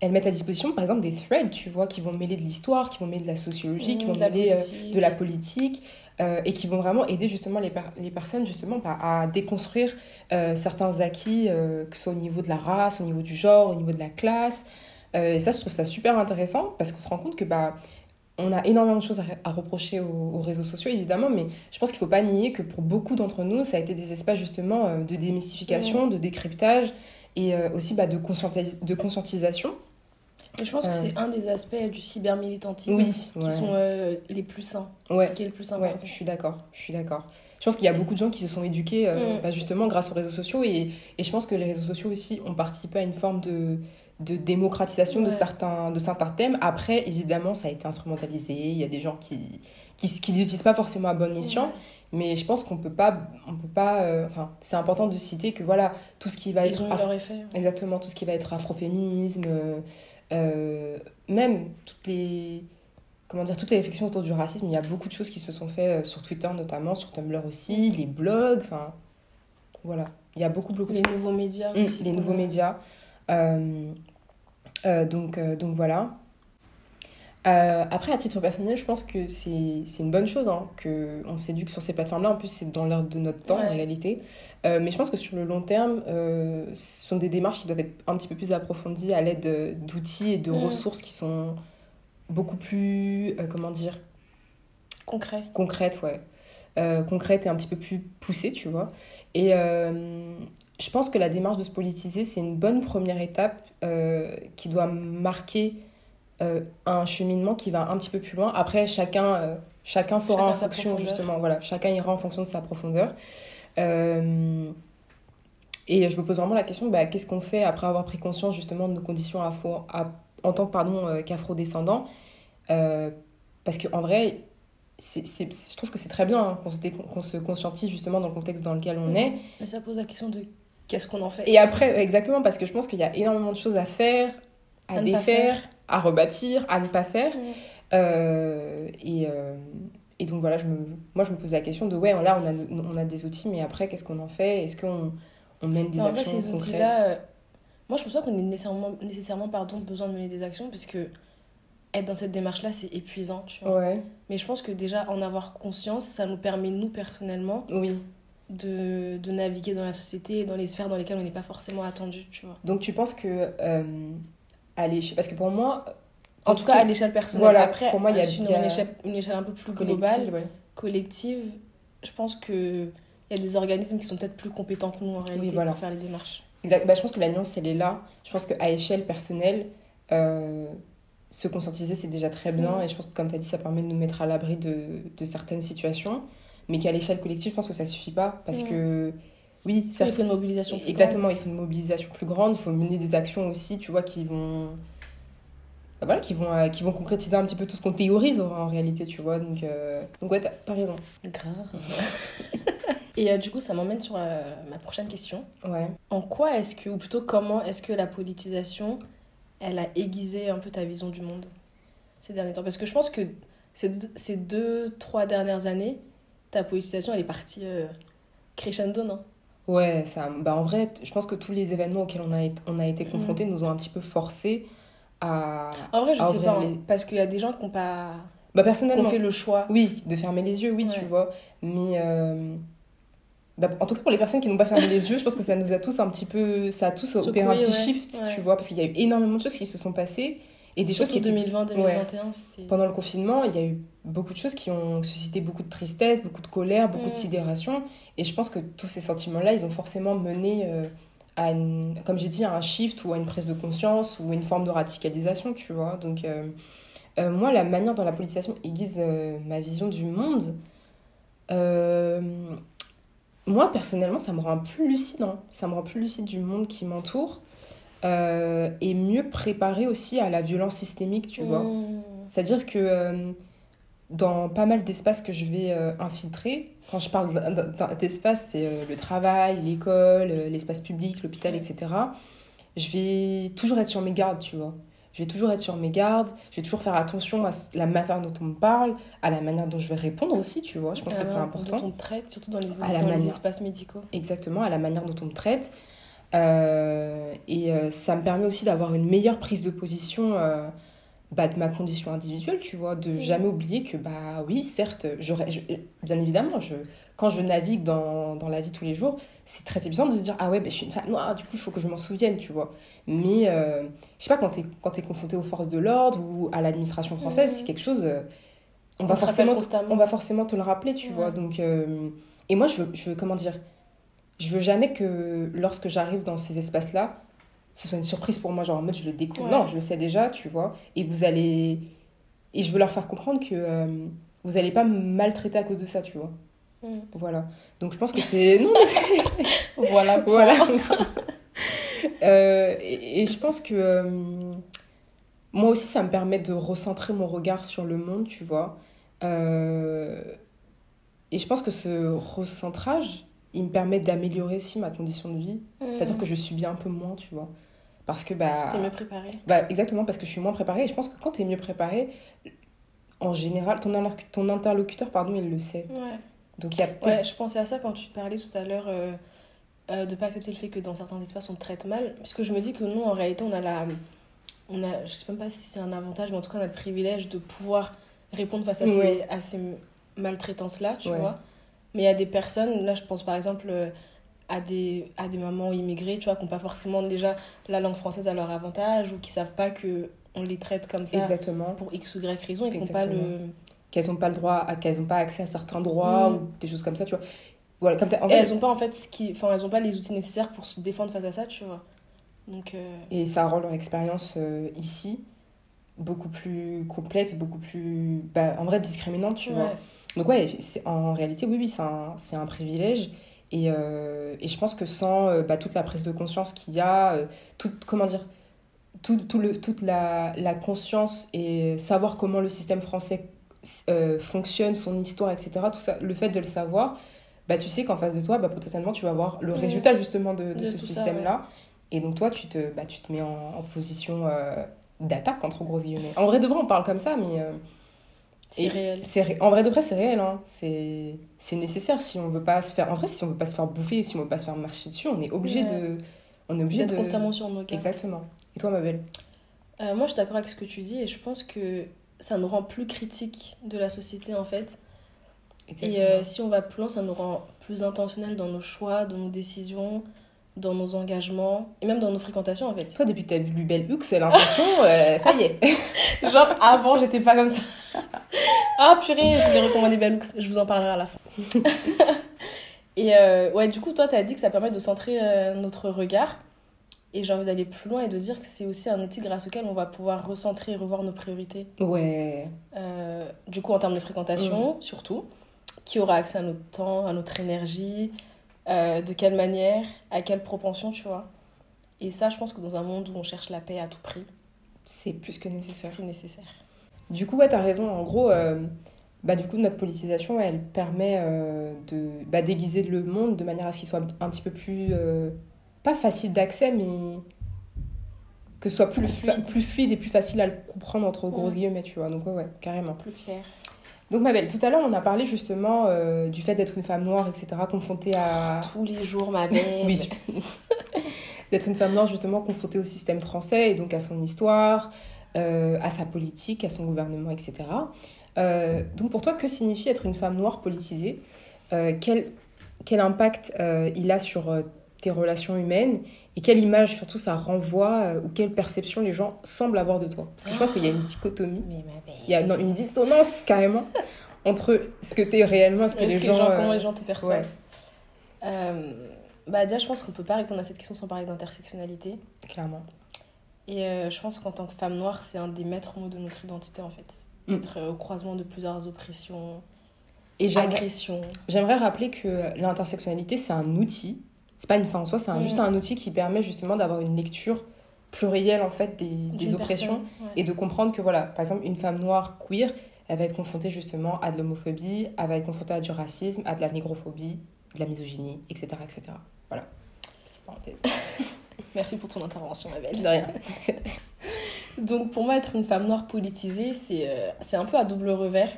Elles mettent à disposition, par exemple, des threads, tu vois, qui vont mêler de l'histoire, qui vont mêler de la sociologie, qui Mmh, vont de mêler euh, de la politique, euh, et qui vont vraiment aider justement les, per- les personnes justement bah, à déconstruire euh, certains acquis, que ce soit au niveau de la race, au niveau du genre, au niveau de la classe. Et ça, je trouve ça super intéressant parce qu'on se rend compte que bah, on a énormément de choses à, à reprocher aux, aux réseaux sociaux, évidemment, mais je pense qu'il ne faut pas nier que pour beaucoup d'entre nous, ça a été des espaces justement de démystification, de décryptage et aussi bah, de, conscientis- de conscientisation. Et je pense que Euh. c'est un des aspects du cybermilitantisme Oui, qui ouais. sont euh, les plus sains, Ouais. qui est le plus Ouais, important. je suis d'accord, je suis d'accord. Je pense qu'il y a beaucoup de gens qui se sont éduqués euh, Mm. bah, justement grâce aux réseaux sociaux et, et je pense que les réseaux sociaux aussi ont participé à une forme de, de démocratisation de, certains, de certains thèmes. Après, évidemment, ça a été instrumentalisé, il y a des gens qui qui, qui l'utilisent pas forcément à bon escient, Ouais. mais je pense qu'on peut pas, on peut pas, euh, c'est important de citer que voilà, tout ce qui va Ils être ont leur effet. Exactement, tout ce qui va être afroféminisme, euh, même toutes les, comment dire, toutes les réflexions autour du racisme, il y a beaucoup de choses qui se sont faites euh, sur Twitter notamment, sur Tumblr aussi, les blogs, enfin, voilà, il y a beaucoup, beaucoup Les nouveaux médias Mm, aussi. les nouveaux médias. Euh, euh, donc, euh, donc voilà. Euh, après, à titre personnel, je pense que c'est une bonne chose hein, qu'on s'éduque sur ces plateformes-là. En plus, c'est dans l'heure de notre temps, en réalité. Euh, mais je pense que sur le long terme, euh, ce sont des démarches qui doivent être un petit peu plus approfondies à l'aide de- d'outils et de Mm. ressources qui sont beaucoup plus, comment dire, Concret. concrète, ouais. Euh, concrète et un petit peu plus poussée, tu vois. Et je pense que la démarche de se politiser, c'est une bonne première étape qui doit marquer euh, un cheminement qui va un petit peu plus loin. Après, chacun, euh, chacun fera Chacun en fonction, justement, voilà, chacun ira en fonction de sa profondeur. Euh, et je me pose vraiment la question, bah, qu'est-ce qu'on fait après avoir pris conscience justement de nos conditions afro, à- en tant pardon, qu'afro-descendants? Parce qu'en vrai, c'est, c'est- je trouve que c'est très bien hein, qu'on se, dé- qu'on se conscientise justement dans le contexte dans lequel on est. Mais ça pose la question de qu'est-ce qu'on en fait? Et après, exactement, parce que je pense qu'il y a énormément de choses à faire, à, défaire, faire. À rebâtir, à ne pas faire. Euh, et, euh, et donc voilà, je me, moi je me pose la question de ouais, là on a, on a des outils, mais après qu'est-ce qu'on en fait? Est-ce qu'on on mène des en actions ces concrètes? euh, moi je pense pas qu'on ait nécessairement, nécessairement pardon, besoin de mener des actions, parce que être dans cette démarche-là, c'est épuisant, tu vois. Ouais, Mais je pense que déjà en avoir conscience, ça nous permet, nous personnellement, oui. de, de naviguer dans la société et dans les sphères dans lesquelles on n'est pas forcément attendu, tu vois. Donc tu penses que euh, aller chez- parce que pour moi, En tout cas, à l'échelle personnelle. Voilà, Après, pour moi, il y a- y a- une, échelle, une échelle un peu plus collective, globale, ouais. collective, je pense que il y a des organismes qui sont peut-être plus compétents que nous en réalité voilà. pour faire les démarches. Exact. Bah, je pense que la nuance, elle est là. Je pense qu'à échelle personnelle, euh, se conscientiser, c'est déjà très bien. Mm. Et je pense que, comme tu as dit, ça permet de nous mettre à l'abri de, de certaines situations. Mais qu'à l'échelle collective, je pense que ça suffit pas. Parce Mm. que, oui, Il faut une mobilisation plus Exactement, il faut une mobilisation plus grande. Il faut mener des actions aussi, tu vois, qui vont. bah, voilà, qui vont, euh, qui vont concrétiser un petit peu tout ce qu'on théorise en, en réalité, tu vois. Donc, euh, donc ouais, t'as as raison. Grave. Et euh, du coup, ça m'emmène sur euh, ma prochaine question. Ouais. En quoi est-ce que, ou plutôt comment est-ce que la politisation, elle a aiguisé un peu ta vision du monde ces derniers temps? Parce que je pense que ces deux, ces deux trois dernières années, ta politisation, elle est partie crescendo, non? Ouais, ça, bah en vrai, je pense que tous les événements auxquels on a été, on a été Mm. confrontés nous ont un petit peu forcé à. En vrai, je sais pas, les- parce qu'il y a des gens qui ont pas Bah, qui personnellement. ont fait le choix. Oui, de fermer les yeux, oui, Ouais. tu vois. Mais. euh, bah, en tout cas, pour les personnes qui n'ont pas fermé les yeux, je pense que ça nous a tous un petit peu. Ça a tous Secoué, opéré un petit ouais, shift, ouais. tu vois, parce qu'il y a eu énormément de choses qui se sont passées et des choses qui étaient 2020-2021, c'était... Pendant le confinement, il y a eu beaucoup de choses qui ont suscité beaucoup de tristesse, beaucoup de colère, beaucoup de Mm. sidération. Et je pense que tous ces sentiments-là, ils ont forcément mené euh, à, une, comme j'ai dit, à un shift ou à une prise de conscience ou à une forme de radicalisation, tu vois. Donc, euh, euh, moi, la manière dont la politisation aiguise ma vision du monde, moi, personnellement, ça me rend plus lucide. hein. Ça me rend plus lucide du monde qui m'entoure. Euh, et mieux préparé aussi à la violence systémique, tu vois. Mmh. C'est-à-dire que euh, dans pas mal d'espaces que je vais euh, infiltrer, quand je parle d'espace, c'est euh, le travail, l'école, l'espace public, l'hôpital, etc. Je vais toujours être sur mes gardes, tu vois. Je vais toujours être sur mes gardes, je vais toujours faire attention à la manière dont on me parle, à la manière dont je vais répondre aussi, tu vois. Je pense que c'est Alors, important. Dont on te traite, surtout dans les, À la dans les manière. espaces médicaux. Exactement, à la manière dont on me traite. Euh, et euh, ça me permet aussi d'avoir une meilleure prise de position euh, bah, de ma condition individuelle, tu vois, de jamais oublier que, bah oui, certes, je- bien évidemment, je, quand je navigue dans, dans la vie tous les jours, c'est très épuisant de se dire, ah ouais, bah, je suis une femme noire, du coup, il faut que je m'en souvienne, tu vois. Mais, je sais pas, quand t'es, quand t'es confronté aux forces de l'ordre ou à l'administration française, c'est quelque chose, on, On va forcément, on va forcément te le rappeler, tu vois. Donc, et moi, je je comment dire, je veux jamais que lorsque j'arrive dans ces espaces-là, ce soit une surprise pour moi, genre en mode je le découvre. Ouais. Non, je le sais déjà, tu vois. Et vous allez. Et je veux leur faire comprendre que euh, vous allez pas me maltraiter à cause de ça, tu vois. Mm. Voilà. Donc je pense que c'est. Non, mais c'est- Voilà, voilà. Euh, et, et je pense que euh, moi aussi, ça me permet de recentrer mon regard sur le monde, tu vois. Et je pense que ce recentrage, il me permet d'améliorer aussi ma condition de vie. C'est-à-dire que je subis un peu moins, tu vois. Parce que, bah. T'es mieux préparé. Bah, exactement, parce que je suis moins préparée. Et je pense que quand tu es mieux préparée, en général, ton, interlocu- ton interlocuteur, pardon, il le sait. Ouais. Donc il y a peut-être. Ouais, je pensais à ça quand tu parlais tout à l'heure euh, euh, de pas accepter le fait que dans certains espaces on te traite mal. Puisque je me dis que nous, en réalité, on a la. On a, je sais même pas si c'est un avantage, mais en tout cas, on a le privilège de pouvoir répondre face à Ouais. ces, à ces maltraitances-là, tu Ouais. vois. Mais il y a des personnes, là, je pense par exemple euh, à des, à des mamans immigrées, tu vois, qui n'ont pas forcément déjà la langue française à leur avantage ou qui savent pas que on les traite comme ça Exactement. pour X ou Y raison et qui n'ont pas le. Qu'elles n'ont pas le droit, à, qu'elles n'ont pas accès à certains droits Mm. ou des choses comme ça, tu vois. Voilà, comme en fait, elles ont pas en fait ce qui enfin elles ont pas les outils nécessaires pour se défendre face à ça tu vois donc euh, Et ça rend leur expérience euh, ici beaucoup plus complexe, beaucoup plus, bah, en vrai, discriminante, tu ouais. vois. Donc ouais, en réalité, oui, oui, c'est un, un privilège. Et, euh, et je pense que sans euh, bah, toute la prise de conscience qu'il y a, euh, tout, comment dire, tout, tout le, toute la, la conscience et savoir comment le système français euh, fonctionne, son histoire, etc., tout ça, le fait de le savoir, bah, tu sais qu'en face de toi, bah, potentiellement, tu vas voir le résultat justement de, de De ce système-là. Et donc toi, tu te, bah, tu te mets en, en position euh, d'attaque, entre gros guillemets. En vrai de vrai, on parle comme ça, mais... c'est réel ré- En vrai de vrai, c'est réel. Hein. C'est c'est nécessaire si on veut pas se faire. En vrai, si on veut pas se faire bouffer, si on veut pas se faire marcher dessus, on est obligé Ouais. de. On est obligé de. constamment sur nos gardes Exactement. Et toi, ma belle Euh, moi je suis d'accord avec ce que tu dis et je pense que ça nous rend plus critiques de la société en fait et euh, si on va plus loin ça nous rend plus intentionnels dans nos choix dans nos décisions dans nos engagements et même dans nos fréquentations en fait. Toi, depuis que t'as lu Belle Hux, l'impression, euh, ça y est. genre avant j'étais pas comme ça. Ah purée je voulais recommander Bellux je vous en parlerai à la fin. Et euh, ouais du coup toi t'as dit que ça permet de centrer euh, notre regard. Et j'ai envie d'aller plus loin et de dire que c'est aussi un outil grâce auquel on va pouvoir recentrer et revoir nos priorités. Ouais. Du coup en termes de fréquentation surtout qui aura accès à notre temps à notre énergie euh, de quelle manière à quelle propension tu vois et ça je pense que dans un monde où on cherche la paix à tout prix C'est plus que nécessaire. c'est nécessaire Du coup, ouais, t'as raison. En gros, euh, bah, du coup, notre politisation, elle permet euh, de bah, déguiser le monde de manière à ce qu'il soit un petit peu plus, pas facile d'accès, mais que ce soit plus, fluide. plus fluide et plus facile à le comprendre entre grosses Ouais. guillemets, tu vois. Donc, ouais, ouais, carrément. Plus clair. Donc, ma belle, tout à l'heure, on a parlé justement euh, du fait d'être une femme noire, etc., confrontée à. Tous les jours, ma belle. Oui. d'être une femme noire, justement, confrontée au système français et donc à son histoire, euh, à sa politique, à son gouvernement, etc. Euh, donc, pour toi, que signifie être une femme noire politisée? Quel, quel impact il a sur tes relations humaines et quelle image, surtout, ça renvoie euh, ou quelle perception les gens semblent avoir de toi Parce que je pense qu'il y a une dichotomie, ma belle. il y a non, une dissonance carrément entre ce que tu es réellement ce que les que gens. euh, comment les gens te perçoivent ouais. Euh, Bah déjà, je pense qu'on peut pas répondre à cette question sans parler d'intersectionnalité. Clairement. Et euh, je pense qu'en tant que femme noire, c'est un des maîtres mots de notre identité en fait. Mm. Être au croisement de plusieurs oppressions, Et agressions. J'aimerais rappeler que l'intersectionnalité, c'est un outil. C'est pas une fin en soi, c'est juste un outil qui permet justement d'avoir une lecture plurielle en fait des, oppressions personne, ouais. et de comprendre que voilà, par exemple, une femme noire queer, elle va être confrontée justement à de l'homophobie, elle va être confrontée à du racisme, à de la négrophobie, de la misogynie, etc. etc. Voilà. Petite parenthèse. Merci pour ton intervention, ma belle. De rien. Donc pour moi, être une femme noire politisée, c'est euh, c'est un peu à double revers.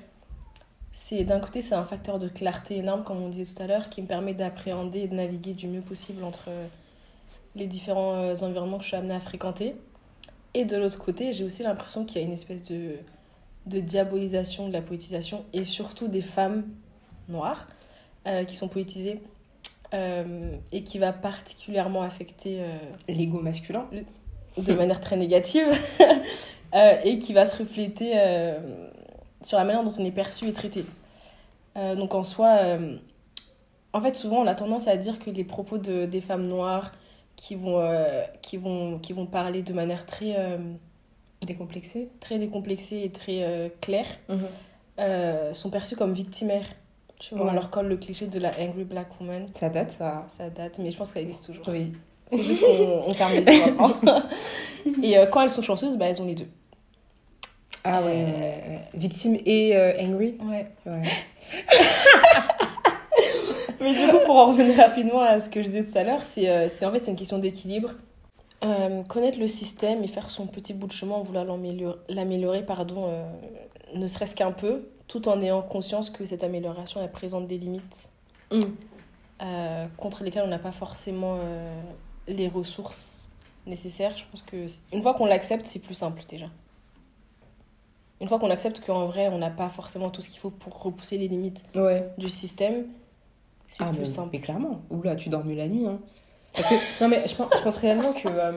C'est d'un côté, c'est un facteur de clarté énorme, comme on disait tout à l'heure, qui me permet d'appréhender et de naviguer du mieux possible entre euh, les différents euh, environnements que je suis amenée à fréquenter. Et de l'autre côté, j'ai aussi l'impression qu'il y a une espèce de, de diabolisation de la politisation et surtout des femmes noires euh, qui sont politisées euh, et qui va particulièrement affecter euh, L'ego masculin. de manière très négative et qui va se refléter sur la manière dont on est perçu et traité. Euh, donc en soi, euh, en fait souvent on a tendance à dire que les propos de, des femmes noires qui vont, euh, qui vont, qui vont parler de manière très, euh, Décomplexé. très décomplexée et très claire euh, sont perçus comme victimaires. Tu vois, Ouais. on leur colle le cliché de la angry black woman. Ça date, ça. Ça date, mais je pense qu'elle existe toujours. Oui. C'est juste qu'on on ferme les yeux. Et quand elles sont chanceuses, bah, elles ont les deux. Ah ouais, Euh. Victime et euh, angry. Ouais. Ouais. Mais du coup, pour en revenir rapidement à ce que je disais tout à l'heure, c'est euh, c'est- en fait c'est une question d'équilibre. Euh, connaître le système et faire son petit bout de chemin en voulant l'améliorer, l'améliorer, pardon, ne serait-ce qu'un peu, tout en ayant conscience que cette amélioration elle présente des limites Mm. contre lesquelles on n'a pas forcément les ressources nécessaires. Je pense que une fois qu'on l'accepte, c'est plus simple déjà. Une fois qu'on accepte qu'en vrai, on n'a pas forcément tout ce qu'il faut pour repousser les limites Ouais. du système, c'est Ah, plus mais, simple. mais clairement. Oula, tu dors mieux la nuit. Hein. Parce que, non, mais je pense, je pense réellement que euh,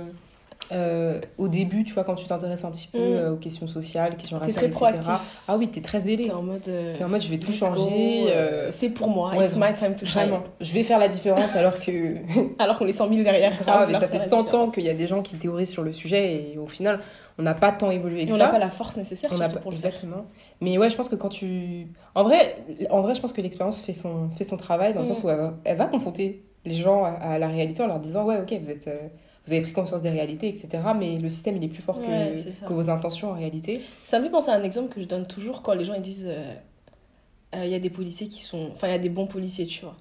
euh, au début, tu vois, quand tu t'intéresses un petit peu Mm. euh, aux questions sociales, questions raciales, très etc. proactif. Ah oui, t'es très zélé. T'es en mode. euh, T'es en mode, je vais tout changer. euh, c'est pour moi, ouais, it's my time to shine. Vraiment, je vais faire la différence alors que Alors qu'on est 100 000 derrière. grave, et leur ça faire fait la 100 ans qu'il y a des gens qui théorisent sur le sujet et au final, on n'a pas tant évolué Et que on ça. n'a pas la force nécessaire On pas- pour le faire. exactement. Mais ouais, je pense que quand tu. En vrai, en vrai je pense que l'expérience fait son, fait son travail dans le Mm. sens où elle va, elle va confronter les gens à, à la réalité en leur disant Ouais, ok, vous, êtes, euh, vous avez pris conscience des réalités, etc. Mais le système, il est plus fort que, Ouais, vos intentions en réalité. Ça me fait penser à un exemple que je donne toujours quand les gens ils disent euh, euh, il y a des policiers qui sont. Enfin, il y a des bons policiers, tu vois.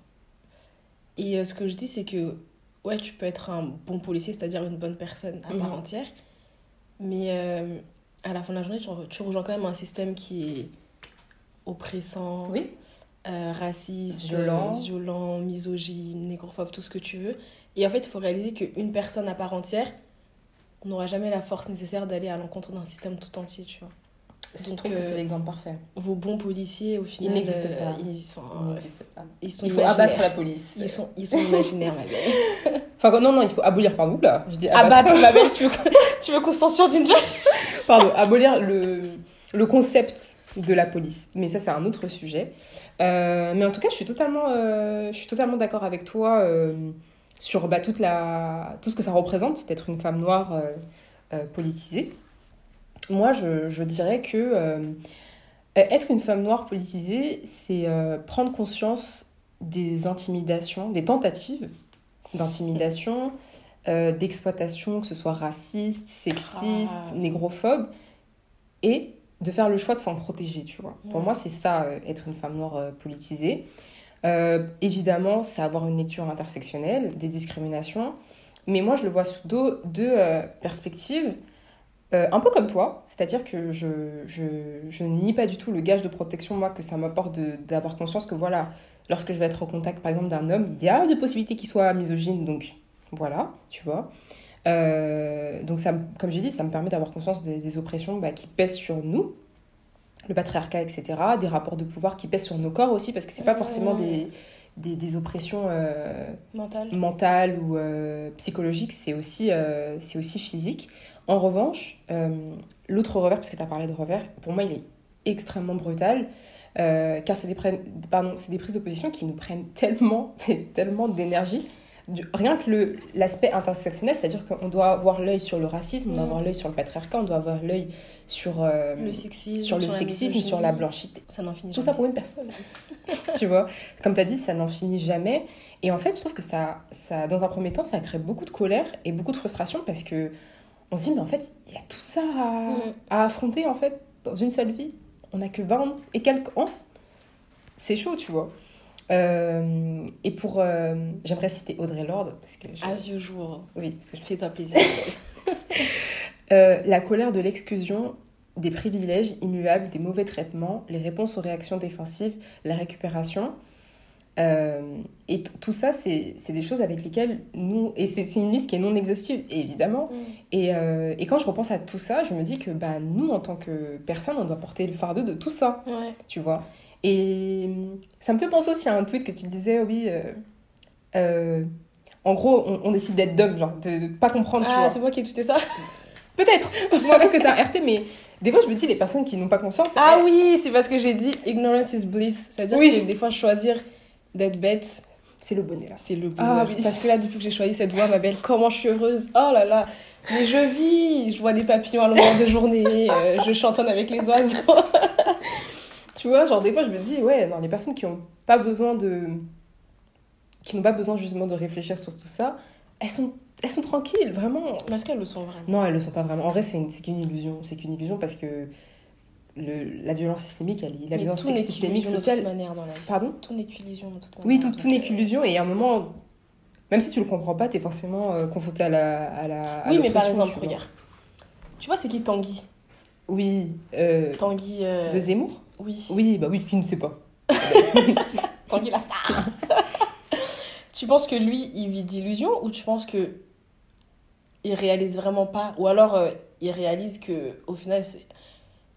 Et euh, ce que je dis, c'est que ouais, tu peux être un bon policier, c'est-à-dire une bonne personne à part Mhm. entière. Mais à la fin de la journée, tu, re- tu rejoins quand même un système qui est oppressant, Oui. raciste, Violent. violent, misogyne, négrophobe, tout ce que tu veux. Et en fait, il faut réaliser qu'une personne à part entière n'aura jamais la force nécessaire d'aller à l'encontre d'un système tout entier, tu vois. Je Donc, trouve que euh, c'est l'exemple parfait. Vos bons policiers, au final, n'existent euh, pas. Ils, sont, Il n'existe pas. ils sont Il faut imaginaires. abattre la police. Ils sont, ils sont imaginaires, ma belle. Enfin, non, non, il faut abolir, pardon. Là, je dis abattre. Abattre, ma belle, tu veux, tu veux qu'on censure Ginger? Pardon, abolir le, le concept de la police. Mais ça, c'est un autre sujet. Euh, mais en tout cas, je suis totalement, euh, je suis totalement d'accord avec toi euh, sur bah, toute la, tout ce que ça représente d'être une femme noire euh, euh, politisée. Moi, je, je dirais que euh, être une femme noire politisée, c'est prendre conscience des intimidations, des tentatives d'intimidation, euh, d'exploitation, que ce soit raciste, sexiste, Ah. négrophobe, et de faire le choix de s'en protéger, tu vois. Pour moi, c'est ça, euh, être une femme noire euh, politisée. Euh, évidemment, c'est avoir une lecture intersectionnelle, des discriminations. Mais moi, je le vois sous deux, euh, perspectives. Euh, un peu comme toi, c'est-à-dire que je, je, je nie pas du tout le gage de protection, moi, que ça m'apporte d'avoir conscience que, voilà, lorsque je vais être au contact, par exemple, d'un homme, il y a des possibilités qu'il soit misogyne, donc voilà, tu vois. Euh, donc, ça, me- comme j'ai dit, ça me permet d'avoir conscience des, des oppressions bah, qui pèsent sur nous, le patriarcat, etc., des rapports de pouvoir qui pèsent sur nos corps aussi, parce que c'est pas forcément des, des, des oppressions euh, Mental. mentales ou euh, psychologiques, c'est aussi, euh, c'est aussi physique. En revanche, euh, l'autre revers, parce que tu as parlé de revers, pour moi, il est extrêmement brutal. car c'est des, pardon, des prises de position qui nous prennent tellement, tellement d'énergie. Du- Rien que l'aspect intersectionnel, c'est-à-dire qu'on doit avoir l'œil sur le racisme, on doit Mm. avoir l'œil sur le patriarcat, on doit avoir l'œil sur, euh, Le sexisme. sur le la sexisme, sur la blanchité. Ça n'en finit Tout ça pour une personne. tu vois, comme tu as dit, ça n'en finit jamais. Et en fait, je trouve que ça, ça, dans un premier temps, ça crée beaucoup de colère et beaucoup de frustration parce que on se dit, mais en fait, il y a tout ça à, Mm. à affronter en fait dans une seule vie. On n'a que 20 et quelques ans. C'est chaud, tu vois. Euh, et pour. euh, J'aimerais citer Audrey Lorde parce que. je- As usual. Oui, parce que je- Fais-toi plaisir. Euh, la colère de l'exclusion, des privilèges immuables, des mauvais traitements, les réponses aux réactions défensives, la récupération. Et tout ça, c'est des choses avec lesquelles nous. Et c'est une liste qui est non exhaustive, évidemment. Et, euh, et quand je repense à tout ça, je me dis que bah, nous, en tant que personne, on doit porter le fardeau de tout ça, ouais. tu vois? Et hum, ça me fait penser aussi à un tweet que tu disais, oui. euh, euh, en gros, on, on décide d'être dumb, genre de, de pas comprendre, tu Ah, c'est moi qui ai tweeté ça Peut-être. Moi, en tant que t'as RT, mais des fois, je me dis, les personnes qui n'ont pas conscience. Ah elles- oui, c'est parce que j'ai dit ignorance is bliss. C'est-à-dire Oui. que des fois, choisir d'être bête, C'est le bonnet, là. c'est le Ah bonheur. oui. Parce que là, depuis que j'ai choisi cette voie, ma belle, comment je suis heureuse. Oh là là. Mais je vis, je vois des papillons à longueur de journée, euh, je chantonne avec les oiseaux. Tu vois, genre, des fois, je me dis, ouais, non, les personnes qui n'ont pas besoin de. qui n'ont pas besoin justement de réfléchir sur tout ça, elles sont, elles sont tranquilles, vraiment. Est-ce qu'elles le sont vraiment Non, elles le sont pas vraiment. En vrai, c'est une- c'est qu'une illusion. C'est qu'une illusion parce que le, la violence systémique, elle, est- la Mais violence systémique qu'illusion de sociale. toute manière dans la vie. Pardon Tout n'est qu'illusion de toute manière. Oui, tout, tout n'est euh, qu'illusion et à un moment, même si tu le comprends pas, t'es forcément euh, confronté à la. À la à Oui, mais par exemple, tu vois. regarde. Tu vois, c'est qui Tanguy? Oui. euh, Tanguy. euh, de Zemmour? Oui. Oui, bah oui, qui ne sait pas. Tanguy la star. tu penses que lui, il vit d'illusions ou tu penses que il réalise vraiment pas? Ou alors euh, il réalise que au final,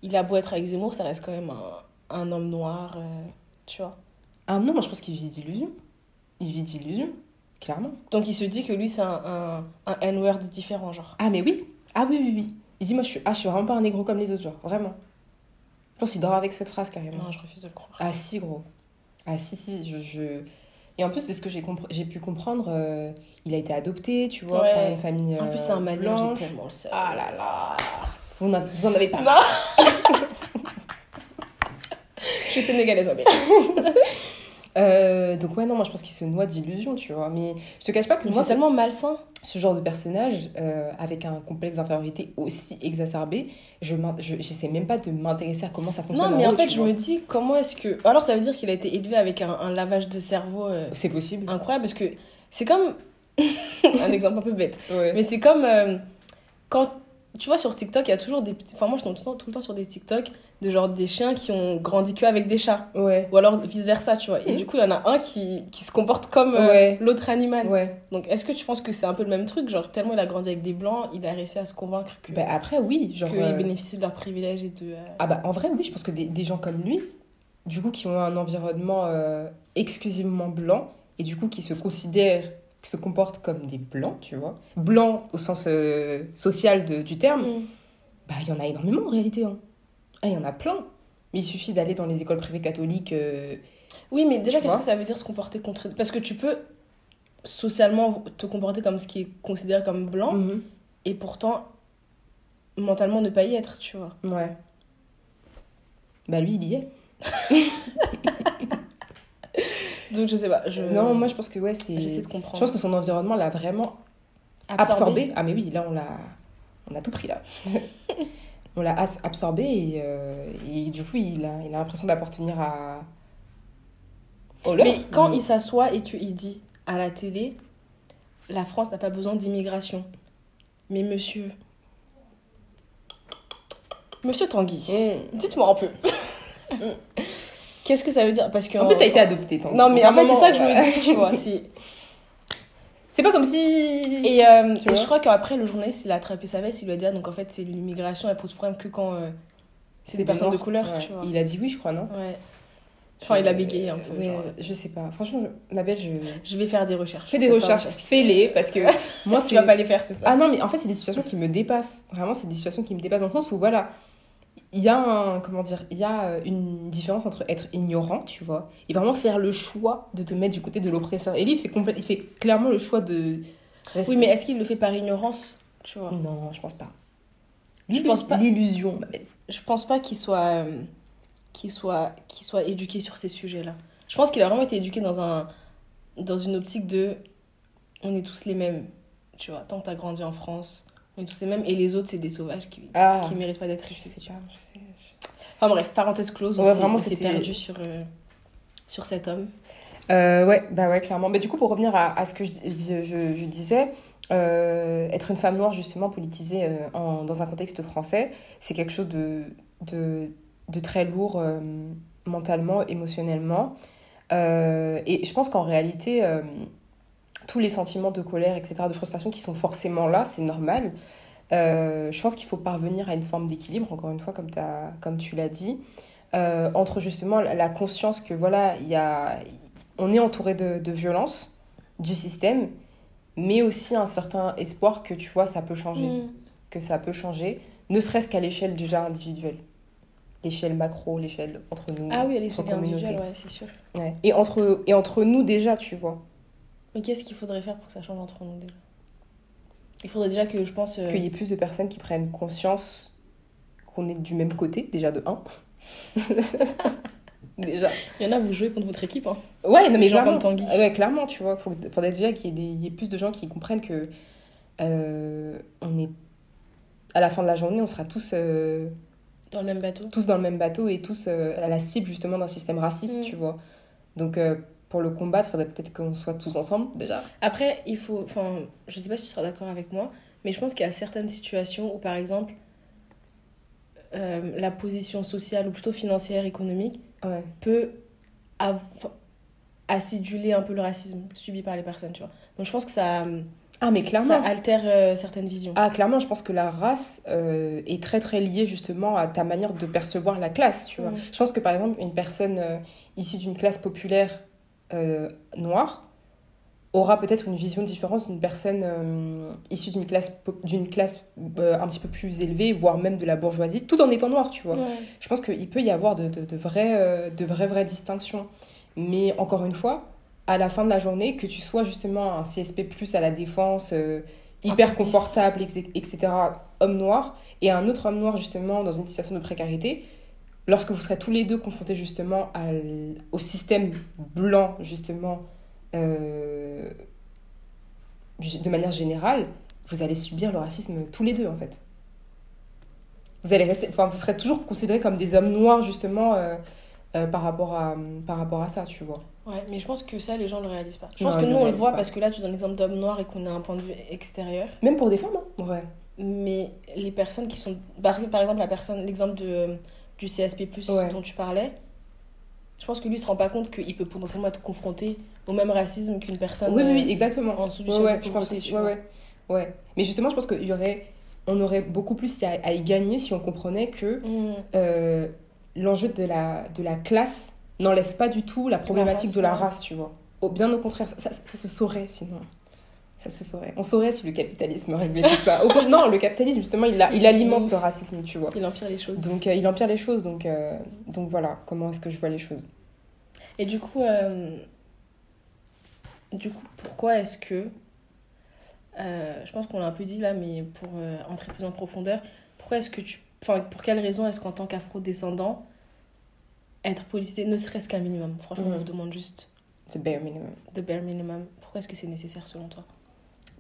il a beau être avec Zemmour, ça reste quand même un, un homme noir, euh, tu vois? Ah non, moi je pense qu'il vit d'illusions. Il vit d'illusions, clairement. Donc il se dit que lui, c'est un, un, un N-word différent, genre. Ah mais oui Ah oui, oui, oui. Il dit, moi je suis, ah, je suis vraiment pas un négro comme les autres, genre, vraiment. Je pense qu'il dort avec cette phrase carrément. Non, je refuse de le croire. Ah si, gros. Ah si, si, je... je- Et en plus de ce que j'ai compre- pu comprendre, euh, il a été adopté, tu vois, Ouais. par une famille En plus, c'est un euh, malien, j'ai tellement le seum. Ah là là vous en, vous en avez pas Non Je suis sénégalaise, ma belle. Euh, donc ouais, non, moi je pense qu'il se noie d'illusions, tu vois. Mais je te cache pas que Mais moi, c'est tellement malsain. ce genre de personnage, euh, avec un complexe d'infériorité aussi exacerbé, je j'essaie même pas de m'intéresser à comment ça fonctionne Non, mais en fait, je vois. me dis, comment est-ce que. Alors, ça veut dire qu'il a été élevé avec un, un lavage de cerveau euh, C'est possible. incroyable parce que c'est comme. un exemple un peu bête. Ouais. Mais c'est comme quand. Tu vois, sur TikTok, il y a toujours des petits. Enfin, moi, je tombe tout le temps, tout le temps sur des TikTok de genre des chiens qui ont grandi que avec des chats. Ouais. Ou alors vice versa, tu vois. Et Mhm. du coup, il y en a un qui, qui se comporte comme euh, Ouais. l'autre animal. Ouais. Donc, est-ce que tu penses que c'est un peu le même truc? Genre, tellement il a grandi avec des blancs, il a réussi à se convaincre que. Bah, après, oui. Genre, qu'ils euh, bénéficient de leurs privilèges et de. euh, Ah bah en vrai, oui, je pense que des, des gens comme lui, du coup, qui ont un environnement euh, exclusivement blanc, et du coup, qui se considèrent, qui se comportent comme des blancs, tu vois. Blancs au sens euh, social de- du terme, Mm. bah il y en a énormément en réalité. hein. Ah, il y en a plein. Mais il suffit d'aller dans les écoles privées catholiques. euh, Oui, mais déjà, qu'est-ce que ça veut dire se comporter contre. Parce que tu peux socialement te comporter comme ce qui est considéré comme blanc mhm, et pourtant mentalement ne pas y être, tu vois. Ouais. Bah lui, il y est. Donc je sais pas. Je... Non, moi je pense que ouais, c'est. J'essaie de Je comprendre. pense que son environnement l'a vraiment absorbé. Ah mais oui, là on l'a, on a tout pris là. on l'a absorbé et, euh, et du coup, il a il a l'impression d'appartenir à. au. Mais quand il s'assoit et qu'il dit à la télé, la France n'a pas besoin d'immigration. Mais monsieur. Monsieur Tanguy, Mm. dites-moi un peu. Qu'est-ce que ça veut dire? Parce que. En plus, t'as été adopté. toi. Non, mais en fait, c'est ça que je me dis, tu vois. c'est- C'est pas comme si. Et, euh, Tu et je crois qu'après, le journaliste, il a attrapé sa veste, il lui a dit, ah, donc en fait, c'est l'immigration, elle pose problème que quand euh, c'est des personnes de couleur, Ouais. tu vois. Il a dit oui, je crois, non? Ouais. Enfin, il a bégayé un peu. Ouais, genre. je sais pas. Franchement. Nabel, je. Je vais faire des recherches. Fais des recherches, fais-les, parce que moi, Tu c'est. vas pas les faire, c'est ça Ah non, mais en fait, c'est des situations qui me dépassent. Vraiment, c'est des situations qui me dépassent dans le sens où, voilà, il y a un, comment dire, il y a euh, une différence entre être ignorant, tu vois, et vraiment faire le choix de te mettre du côté de l'oppresseur. Et lui, il fait, il fait clairement le choix de rester. Oui, mais est-ce qu'il le fait par ignorance Tu vois? Non, je pense pas. Je pense pas. L'illusion, belle. Je pense pas qu'il soit, euh, qu'il soit, qu'il soit éduqué sur ces sujets-là. Je pense qu'il a vraiment été éduqué dans, un, dans une optique de on est tous les mêmes. Tu vois, tant que t'as grandi en France, tous les mêmes. Et les autres, c'est des sauvages qui, Ah, qui méritent pas d'être je ici. sais pas, je sais. je- Enfin bref, parenthèse close, on Ouais, s'est- perdu sur, euh, sur cet homme. Euh, ouais, bah ouais, clairement. Mais du coup, pour revenir à, à ce que je, je, je- je disais, euh, être une femme noire, justement, politisée euh, en- dans un contexte français, c'est quelque chose de, de, de très lourd mentalement, émotionnellement. Et je pense qu'en réalité, tous les sentiments de colère, etc., de frustration qui sont forcément là, c'est normal. Euh, je pense qu'il faut parvenir à une forme d'équilibre, encore une fois, comme, t'as- comme tu l'as dit, euh, entre justement la, conscience que voilà, il y a, on est entouré de, de violence du système, mais aussi un certain espoir que tu vois, ça peut changer, Mm. que ça peut changer, ne serait-ce qu'à l'échelle déjà individuelle. L'échelle macro, l'échelle entre nous. Ah oui, elle est entre individuelle, ouais, c'est sûr. Ouais. Et, entre, et entre nous déjà, tu vois. Mais qu'est-ce qu'il faudrait faire pour que ça change entre nous déjà? Il faudrait déjà que je pense. euh, Qu'il y ait plus de personnes qui prennent conscience qu'on est du même côté, déjà de 1. déjà. Il y en a, vous jouez contre votre équipe. Hein. Ouais, non, mais clairement, comme Tanguy. Ouais, clairement, tu vois. Faut, faudrait déjà qu'il y, ait des- il y ait plus de gens qui comprennent que euh, on est à la fin de la journée, on sera tous, euh, Dans le même bateau. tous dans le même bateau et tous euh, à la cible justement d'un système raciste, Mm. tu vois. Donc euh, pour le combattre, il faudrait peut-être qu'on soit tous ensemble déjà. Après, il faut. Enfin, je sais pas si tu seras d'accord avec moi, mais je pense qu'il y a certaines situations où, par exemple, euh, la position sociale, ou plutôt financière, économique, Ouais. peut aciduler un peu le racisme subi par les personnes, tu vois. Donc je pense que ça, Ah mais clairement. ça altère euh, certaines visions. Ah, clairement, je pense que la race euh, est très très liée justement à ta manière de percevoir la classe, tu vois. Mm. Je pense que par exemple, une personne euh, issue d'une classe populaire euh, noire aura peut-être une vision différente d'une personne euh, issue d'une classe, d'une classe euh, un petit peu plus élevée, voire même de la bourgeoisie, tout en étant noire, tu vois. Ouais. Je pense qu'il peut y avoir de, de, de vraies, euh, de vraies, vraies distinctions. Mais encore une fois, à la fin de la journée, que tu sois justement un CSP+, à la défense, euh, hyper plus confortable, etc., homme noir, et un autre homme noir justement dans une situation de précarité, lorsque vous serez tous les deux confrontés justement à au système blanc, justement, euh, de manière générale, vous allez subir le racisme tous les deux en fait. Vous allez rester, enfin, vous serez toujours considérés comme des hommes noirs justement euh, euh, par rapport à par rapport à ça, tu vois. Ouais, mais je pense que ça, les gens le réalisent pas. Je pense que nous, on le voit pas. parce que là, tu donnes l'exemple d'homme noir et qu'on a un point de vue extérieur. Même pour des femmes, hein, ouais. Mais les personnes qui sont. Par par exemple, la personne, l'exemple de, du CSP, Ouais. dont tu parlais, je pense que lui, il se rend pas compte qu'il peut potentiellement être confronté au même racisme qu'une personne. Oui, oui, oui, exactement. en dessous du Ouais, ouais, je pense aussi, ouais, ouais. Mais justement, je pense qu'il y aurait, on aurait beaucoup plus à, à y gagner si on comprenait que Mm. euh, l'enjeu de la, de la classe n'enlève pas du tout la problématique race, de la race, tu vois. Au, bien au contraire, ça, ça- ça se saurait sinon. Ça se saurait. On saurait si le capitalisme réglait tout ça. Au non, le capitalisme, justement, il, a- il alimente le racisme, tu vois. Il empire les choses. Donc, euh, il empire les choses. Donc, euh, donc voilà, comment est-ce que je vois les choses. Et du coup, euh, du coup pourquoi est-ce que. je pense qu'on l'a un peu dit là, mais pour entrer plus en profondeur, pourquoi est-ce que tu. Enfin, pour quelle raison est-ce qu'en tant qu'afro-descendant, être policier, ne serait-ce qu'un minimum? Franchement, Mhm. on vous demande juste C'est bare minimum. de bare minimum. Pourquoi est-ce que c'est nécessaire selon toi?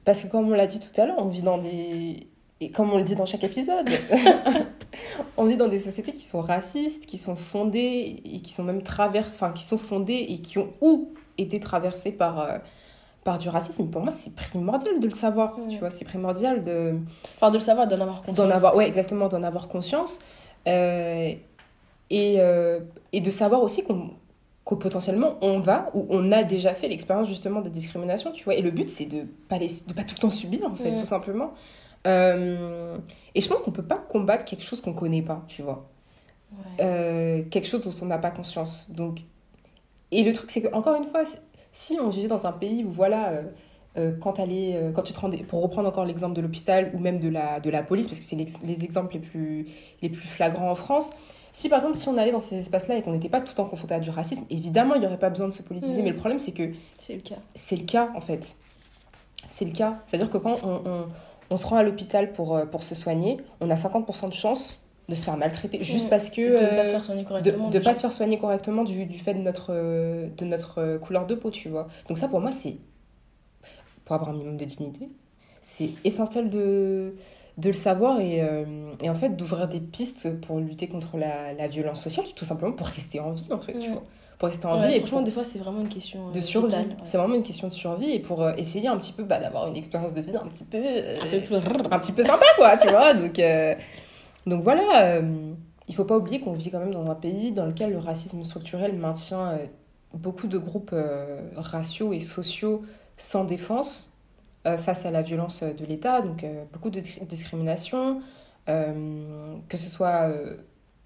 Parce que comme on l'a dit tout à l'heure, on vit dans des... Et comme on le dit dans chaque épisode, on est dans des sociétés qui sont racistes, qui sont fondées et qui sont même traversées, enfin qui sont fondées et qui ont ou été traversées par, euh, par du racisme. Pour moi, c'est primordial de le savoir, tu vois, c'est primordial de... Enfin, de le savoir, d'en avoir conscience. D'en avoir, ouais, exactement, d'en avoir conscience. Euh, et, euh, et de savoir aussi qu'on que potentiellement on va ou on a déjà fait l'expérience justement de discrimination, tu vois. Et le but, c'est de pas les, de pas tout le temps subir, en fait, tout simplement. Euh, et je pense qu'on peut pas combattre quelque chose qu'on connaît pas, tu vois. Euh, quelque chose dont on n'a pas conscience. Donc, et le truc, c'est que encore une fois, si on vivait dans un pays où voilà, euh, quand, allais, quand tu te rendais, pour reprendre encore l'exemple de l'hôpital ou même de la, de la police, parce que c'est les, les, exemples les plus, les plus flagrants en France, si par exemple, si on allait dans ces espaces-là et qu'on n'était pas tout le temps confronté à du racisme, évidemment, il n'y aurait pas besoin de se politiser. Mais le problème, c'est que. C'est le cas. C'est le cas, en fait. C'est le cas. C'est-à-dire que quand on, on, on se rend à l'hôpital pour, pour se soigner, on a 50% de chance de se faire maltraiter juste parce que de ne pas se faire soigner correctement de, de pas se faire soigner correctement du, du, fait de notre de notre couleur de peau tu vois donc ça pour moi c'est pour avoir un minimum de dignité c'est essentiel de de le savoir et, euh, et en fait d'ouvrir des pistes pour lutter contre la, la, violence sociale, tout simplement pour rester en vie en fait, ouais. tu vois. Pour rester en ouais, vie. Et franchement, pour... des fois, c'est vraiment une question de survie. C'est vraiment une question de survie et pour euh, essayer un petit peu bah, d'avoir une expérience de vie un petit peu. Euh, un, petit peu sympa, quoi, tu vois. Donc, euh, donc voilà, il faut pas oublier qu'on vit quand même dans un pays dans lequel le racisme structurel maintient beaucoup de groupes raciaux et sociaux sans défense euh, face à la violence de l'État, donc euh, beaucoup de discrimination, euh, que ce soit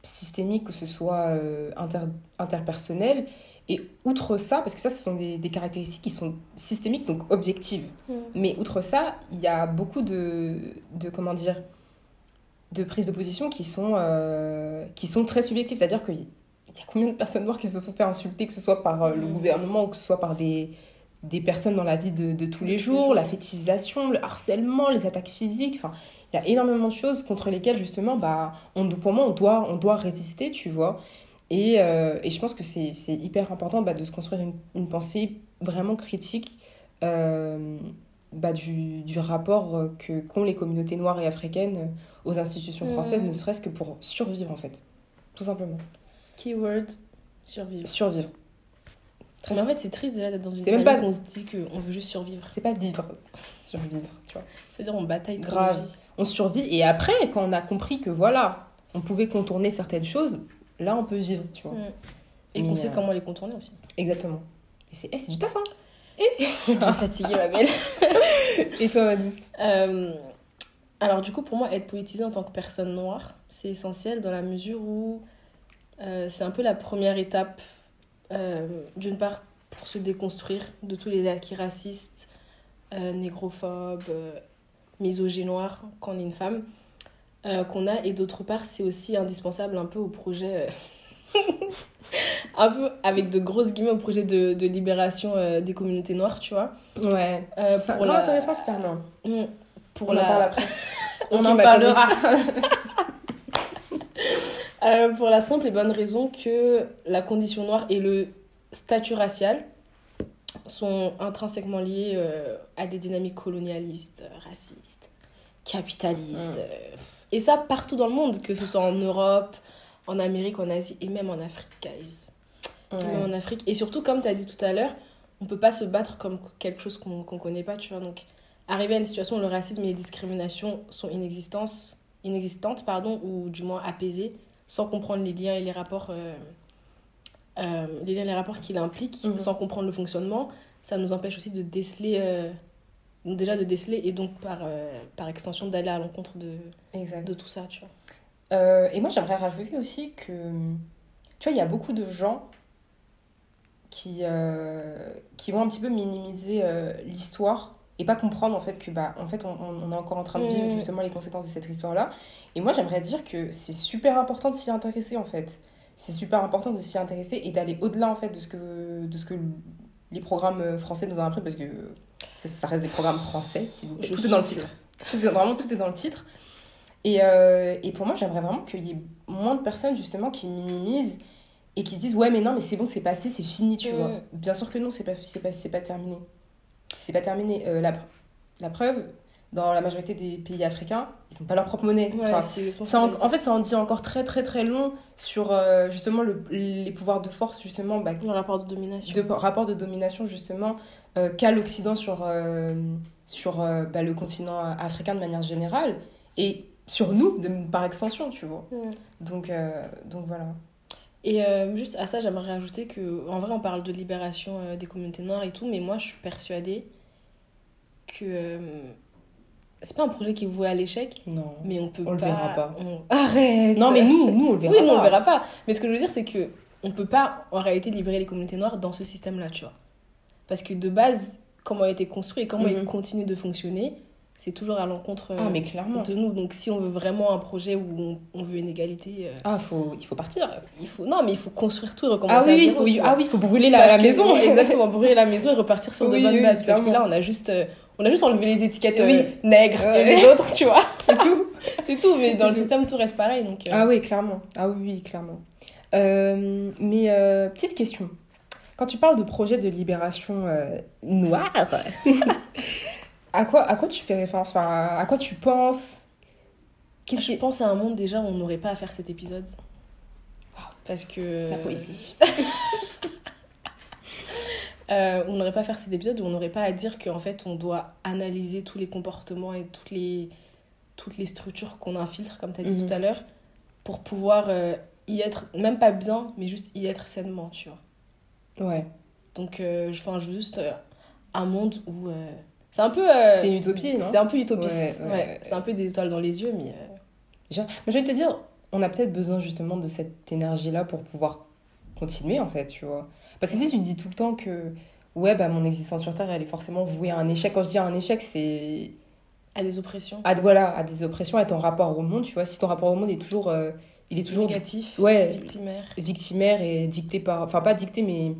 systémique, que ce soit inter interpersonnel. Et outre ça, parce que ça, ce sont des, des caractéristiques qui sont systémiques, donc objectives. Mm. Mais outre ça, il y a beaucoup de, de comment dire, de prises de position qui sont, euh, qui sont très subjectives. C'est-à-dire qu'il y a combien de personnes noires qui se sont fait insulter, que ce soit par euh, le Mm. gouvernement ou que ce soit par des, des personnes dans la vie de, de tous les jours, la fétichisation, le harcèlement, les attaques physiques. Enfin, il y a énormément de choses contre lesquelles, justement, bah, on, pour moi, on doit, on doit résister, tu vois. Et, euh, et je pense que c'est hyper important bah, de se construire une, une pensée vraiment critique euh, bah, du, du rapport que qu'ont les communautés noires et africaines aux institutions françaises, Mmh. ne serait-ce que pour survivre, en fait. Tout simplement. Keyword survivre. Survivre. Très mais en fait, c'est triste déjà d'être dans une même pas qu'on se dit qu'on veut juste survivre. C'est pas vivre, survivre, tu vois. C'est-à-dire on bataille pour Grave. vie. On survit et après, quand on a compris que voilà, on pouvait contourner certaines choses, là on peut vivre, tu vois. Et qu'on sait euh, comment les contourner aussi. Exactement. Et c'est eh, c'est du taf, hein. J'ai fatiguée ma belle. Et toi, ma douce? Euh, alors du coup, pour moi, être politisée en tant que personne noire, c'est essentiel dans la mesure où euh, c'est un peu la première étape, euh, d'une part, pour se déconstruire de tous les acquis racistes, euh, négrophobes, euh, misogynoires quand on est une femme, euh, qu'on a, et d'autre part, c'est aussi indispensable un peu au projet... un peu avec de grosses guillemets au projet de, de libération des communautés noires, tu vois. Ouais. C'est la- intéressant ce terme. Mm. Pour On la... en parle après. On en ma parlera. Euh, pour la simple et bonne raison que la condition noire et le statut racial sont intrinsèquement liés euh, à des dynamiques colonialistes, racistes, capitalistes. Mm. euh, et ça partout dans le monde, que ce soit en Europe, en Amérique, en Asie et même en Afrique, guys. Même en Afrique. Et surtout, comme tu as dit tout à l'heure, on peut pas se battre comme quelque chose qu'on qu'on connaît pas, tu vois. Donc, arriver à une situation où le racisme et les discriminations sont inexistantes, inexistantes pardon, ou du moins apaisées, sans comprendre les liens et les rapports, euh, euh, les liens et les rapports qu'il implique, Mhm. sans comprendre le fonctionnement, ça nous empêche aussi de déceler, euh, déjà de déceler et donc par, par extension d'aller à l'encontre de, Exact. de tout ça, tu vois. Et moi, j'aimerais rajouter aussi que, tu vois, il y a beaucoup de gens qui, qui vont un petit peu minimiser l'histoire et pas comprendre en fait que, bah, en fait, on, est encore en train de vivre Mm. justement les conséquences de cette histoire-là. Et moi, j'aimerais dire que c'est super important de s'y intéresser, en fait. C'est super important de s'y intéresser et d'aller au-delà, en fait, de ce que, de ce que les programmes français nous ont appris, parce que ça, reste des programmes français, si vous Je Tout est dans le titre. Tout est- vraiment, tout est dans le titre. Et, euh, et pour moi, j'aimerais vraiment qu'il y ait moins de personnes justement qui minimisent et qui disent ouais mais non mais c'est bon c'est passé c'est fini tu Mm. vois bien sûr que non c'est pas c'est pas c'est pas terminé c'est pas terminé Euh, la, la preuve dans la majorité des pays africains, ils n'ont pas leur propre monnaie. Ouais, Enfin, c'est ça en, en fait, ça en dit encore très très très long sur euh, justement le- les pouvoirs de force, justement, bah, le rapport de domination. de rapport de domination justement euh, qu'a l'Occident sur, euh, sur bah, le continent africain de manière générale et sur nous de, par extension, tu vois. Ouais. Donc, donc voilà. Et juste à ça, j'aimerais rajouter que, en vrai, on parle de libération des communautés noires et tout, mais moi, je suis persuadée que euh, c'est pas un projet qui est voué à l'échec, Non. mais on peut On le pas. verra pas. on- Arrête Non, mais nous, nous on le verra Oui, nous, on pas. le verra pas. Mais ce que je veux dire, c'est que on peut pas, en réalité, libérer les communautés noires dans ce système-là, tu vois. Parce que de base, comment il a été construit et comment il Mhm. continue de fonctionner, c'est toujours à l'encontre Ah, mais clairement. de nous. Donc, si on veut vraiment un projet où on, on veut une égalité, euh, Ah, faut, il faut partir. il faut non, mais il faut construire tout et recommencer Ah oui, à oui, il zéro, faut, ah oui, il faut brûler la, que- maison. exactement, brûler la maison et repartir sur Oui, de bonnes oui, bases. Parce que là, on a juste, euh, on a juste enlevé les étiquettes Oui. euh, nègres et les autres, tu vois. C'est tout. C'est tout. Mais dans le système, tout reste pareil. Donc, euh, Ah oui, clairement. Ah oui, oui, clairement. Euh, mais euh, petite question. Quand tu parles de projet de libération euh, noire, à quoi, à quoi tu fais référence? Enfin, à quoi tu penses? Qu'est-ce je qui pense à un monde déjà où on n'aurait pas à faire cet épisode. Parce que. La poésie. Euh, on n'aurait pas à faire cet épisode où on n'aurait pas à dire qu'en fait on doit analyser tous les comportements et toutes les, toutes les structures qu'on infiltre, comme tu as dit Mhm. tout à l'heure, pour pouvoir euh, y être, même pas bien, mais juste y être sainement, tu vois. Ouais. Donc, euh, je, veux juste un monde où. c'est un peu. C'est une utopie, non? C'est un peu utopiste. Ouais, Ouais, ouais, ouais. C'est un peu des étoiles dans les yeux, mais. Genre, mais je vais te dire, on a peut-être besoin justement de cette énergie-là pour pouvoir continuer, en fait, tu vois. Parce que si tu te dis tout le temps que, ouais, bah, mon existence sur Terre, elle est forcément vouée à un échec. Quand je dis à un échec, c'est à des oppressions. à, voilà, à des oppressions, à ton rapport au monde, tu vois. Si ton rapport au monde est toujours, euh, il est toujours négatif, ouais. victimaire. victimaire et dicté par, enfin pas dicté, mais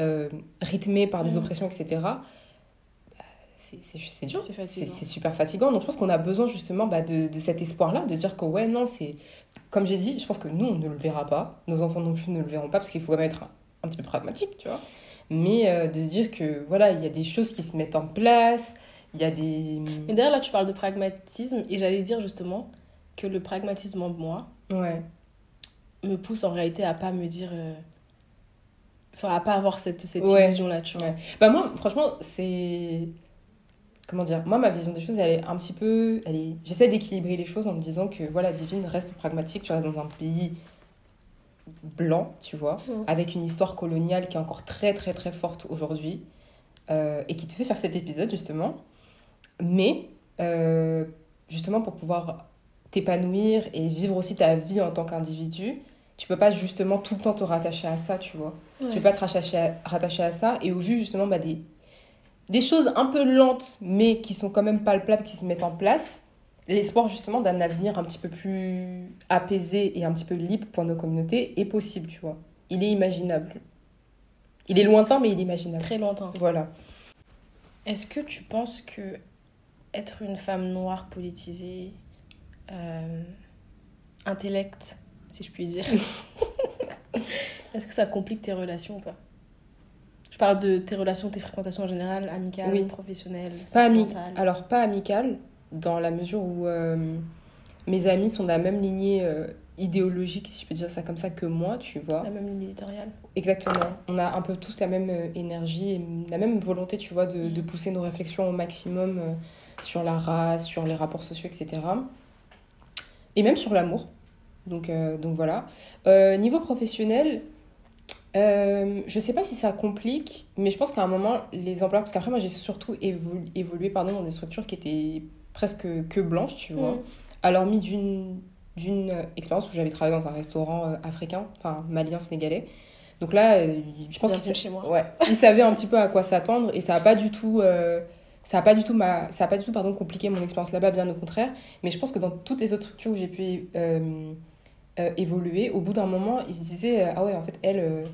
euh, rythmé par des Mhm. oppressions, etc., c'est dur. C'est super fatigant. Donc je pense qu'on a besoin justement bah, de, de cet espoir-là, de dire que ouais, non, c'est... Comme j'ai dit, je pense que nous, on ne le verra pas. Nos enfants non plus ne le verront pas parce qu'il faut quand même être un, un petit peu pragmatique, tu vois. Mais euh, de se dire que voilà, il y a des choses qui se mettent en place, il y a des... Mais d'ailleurs, là, tu parles de pragmatisme, et j'allais dire justement que le pragmatisme en moi Ouais. me pousse en réalité à pas me dire. euh, Enfin, à pas avoir cette, cette Ouais. illusion-là, tu vois. Ouais. Bah moi, franchement, c'est... Comment dire Moi, ma vision des choses, elle est un petit peu... Elle est... J'essaie d'équilibrer les choses en me disant que, voilà, Divine reste pragmatique. Tu restes dans un pays blanc, tu vois, Mhm. avec une histoire coloniale qui est encore très, très, très forte aujourd'hui, euh, et qui te fait faire cet épisode, justement. Mais, euh, justement, pour pouvoir t'épanouir et vivre aussi ta vie en tant qu'individu, tu peux pas justement tout le temps te rattacher à ça, tu vois. Tu Ouais. peux pas te rattacher à, rattacher à ça. Et au vu justement bah, des, des choses un peu lentes, mais qui sont quand même palpables, qui se mettent en place, l'espoir justement d'un avenir un petit peu plus apaisé et un petit peu libre pour nos communautés est possible, tu vois. Il est imaginable. Il est lointain, mais il est imaginable. Très lointain. Voilà. Est-ce que tu penses que être une femme noire politisée, euh, intellect, si je puis dire, est-ce que ça complique tes relations ou pas? Je parle de tes relations, tes fréquentations en général, amicales, Oui. professionnelles, Pas ami- sentimentales. Alors, pas amical, dans la mesure où euh, mes amis sont de la même lignée euh, idéologique, si je peux dire ça comme ça, que moi, tu vois. La même ligne éditoriale. Exactement. On a un peu tous la même euh, énergie et la même volonté, tu vois, de, de pousser nos réflexions au maximum euh, sur la race, sur les rapports sociaux, etc. Et même sur l'amour. Donc, donc voilà. Niveau professionnel, euh, je sais pas si ça complique, mais je pense qu'à un moment, les emplois... Parce qu'après, moi, j'ai surtout évolu- évolué pardon, dans des structures qui étaient presque que blanches, tu vois. Mm. Alors, mis d'une d'une euh, expérience où j'avais travaillé dans un restaurant euh, africain, enfin malien sénégalais. Donc là, euh, je pense qu'ils ouais, savaient un petit peu à quoi s'attendre et ça a pas du tout euh, ça a pas du tout ma ça a pas du tout pardon compliqué mon expérience là-bas bien au contraire, mais je pense que dans toutes les autres structures où j'ai pu euh, évoluer, au bout d'un moment, ils se disaient euh, ah ouais, en fait elle euh,